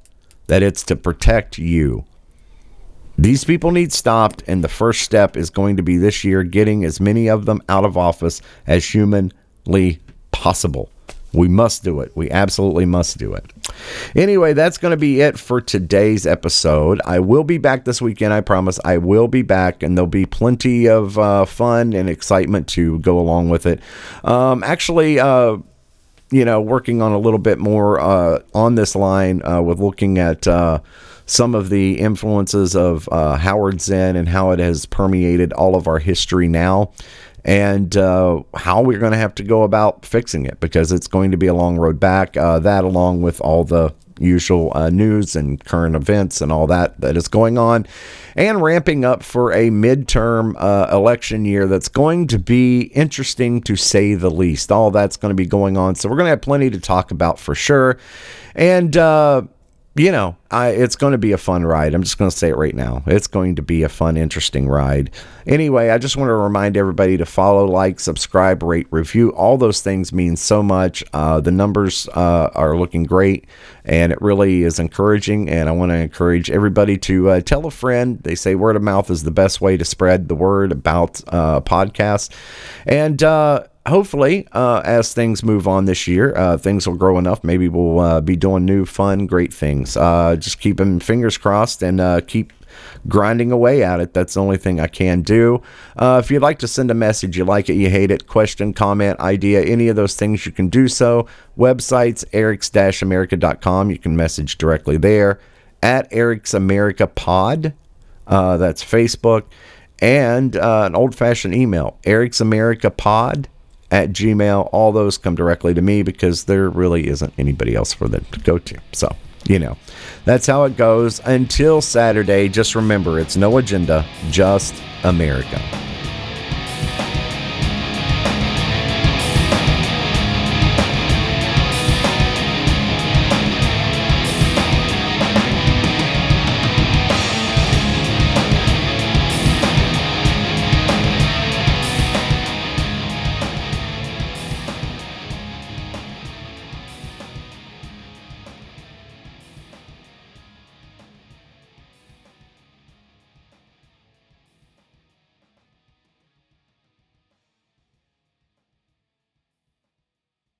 that it's to protect you. These people need stopped, and the first step is going to be this year getting as many of them out of office as humanly possible. We must do it. We absolutely must do it. Anyway, that's going to be it for today's episode. I will be back this weekend. I promise. I will be back, and there'll be plenty of uh, fun and excitement to go along with it. Um, actually, uh, you know, working on a little bit more uh, on this line uh, with looking at uh, some of the influences of uh, Howard Zinn and how it has permeated all of our history now. and uh, how we're going to have to go about fixing it because it's going to be a long road back. Uh, that, along with all the usual uh, news and current events and all that that is going on, and ramping up for a midterm uh, election year that's going to be interesting to say the least. All that's going to be going on. So we're going to have plenty to talk about for sure. And, uh, you know, I, it's going to be a fun ride. I'm just going to say it right now. It's going to be a fun, interesting ride. Anyway, I just want to remind everybody to follow, like, subscribe, rate, review. All those things mean so much. Uh, the numbers uh, are looking great, and it really is encouraging. And I want to encourage everybody to uh, tell a friend. They say word of mouth is the best way to spread the word about uh, podcasts. And, uh, hopefully, uh, as things move on this year, uh, things will grow enough. Maybe we'll uh, be doing new, fun, great things. Uh, just keeping fingers crossed and uh, keep grinding away at it. That's the only thing I can do. Uh, if you'd like to send a message, you like it, you hate it, question, comment, idea, any of those things, you can do so. Websites, erics-america.com. You can message directly there. At Eric's America Pod. that's Facebook. And an old fashioned email, Eric's America Pod at Gmail. All those come directly to me because there really isn't anybody else for them to go to. So, you know, that's how it goes. Until Saturday, just remember it's no agenda, just America.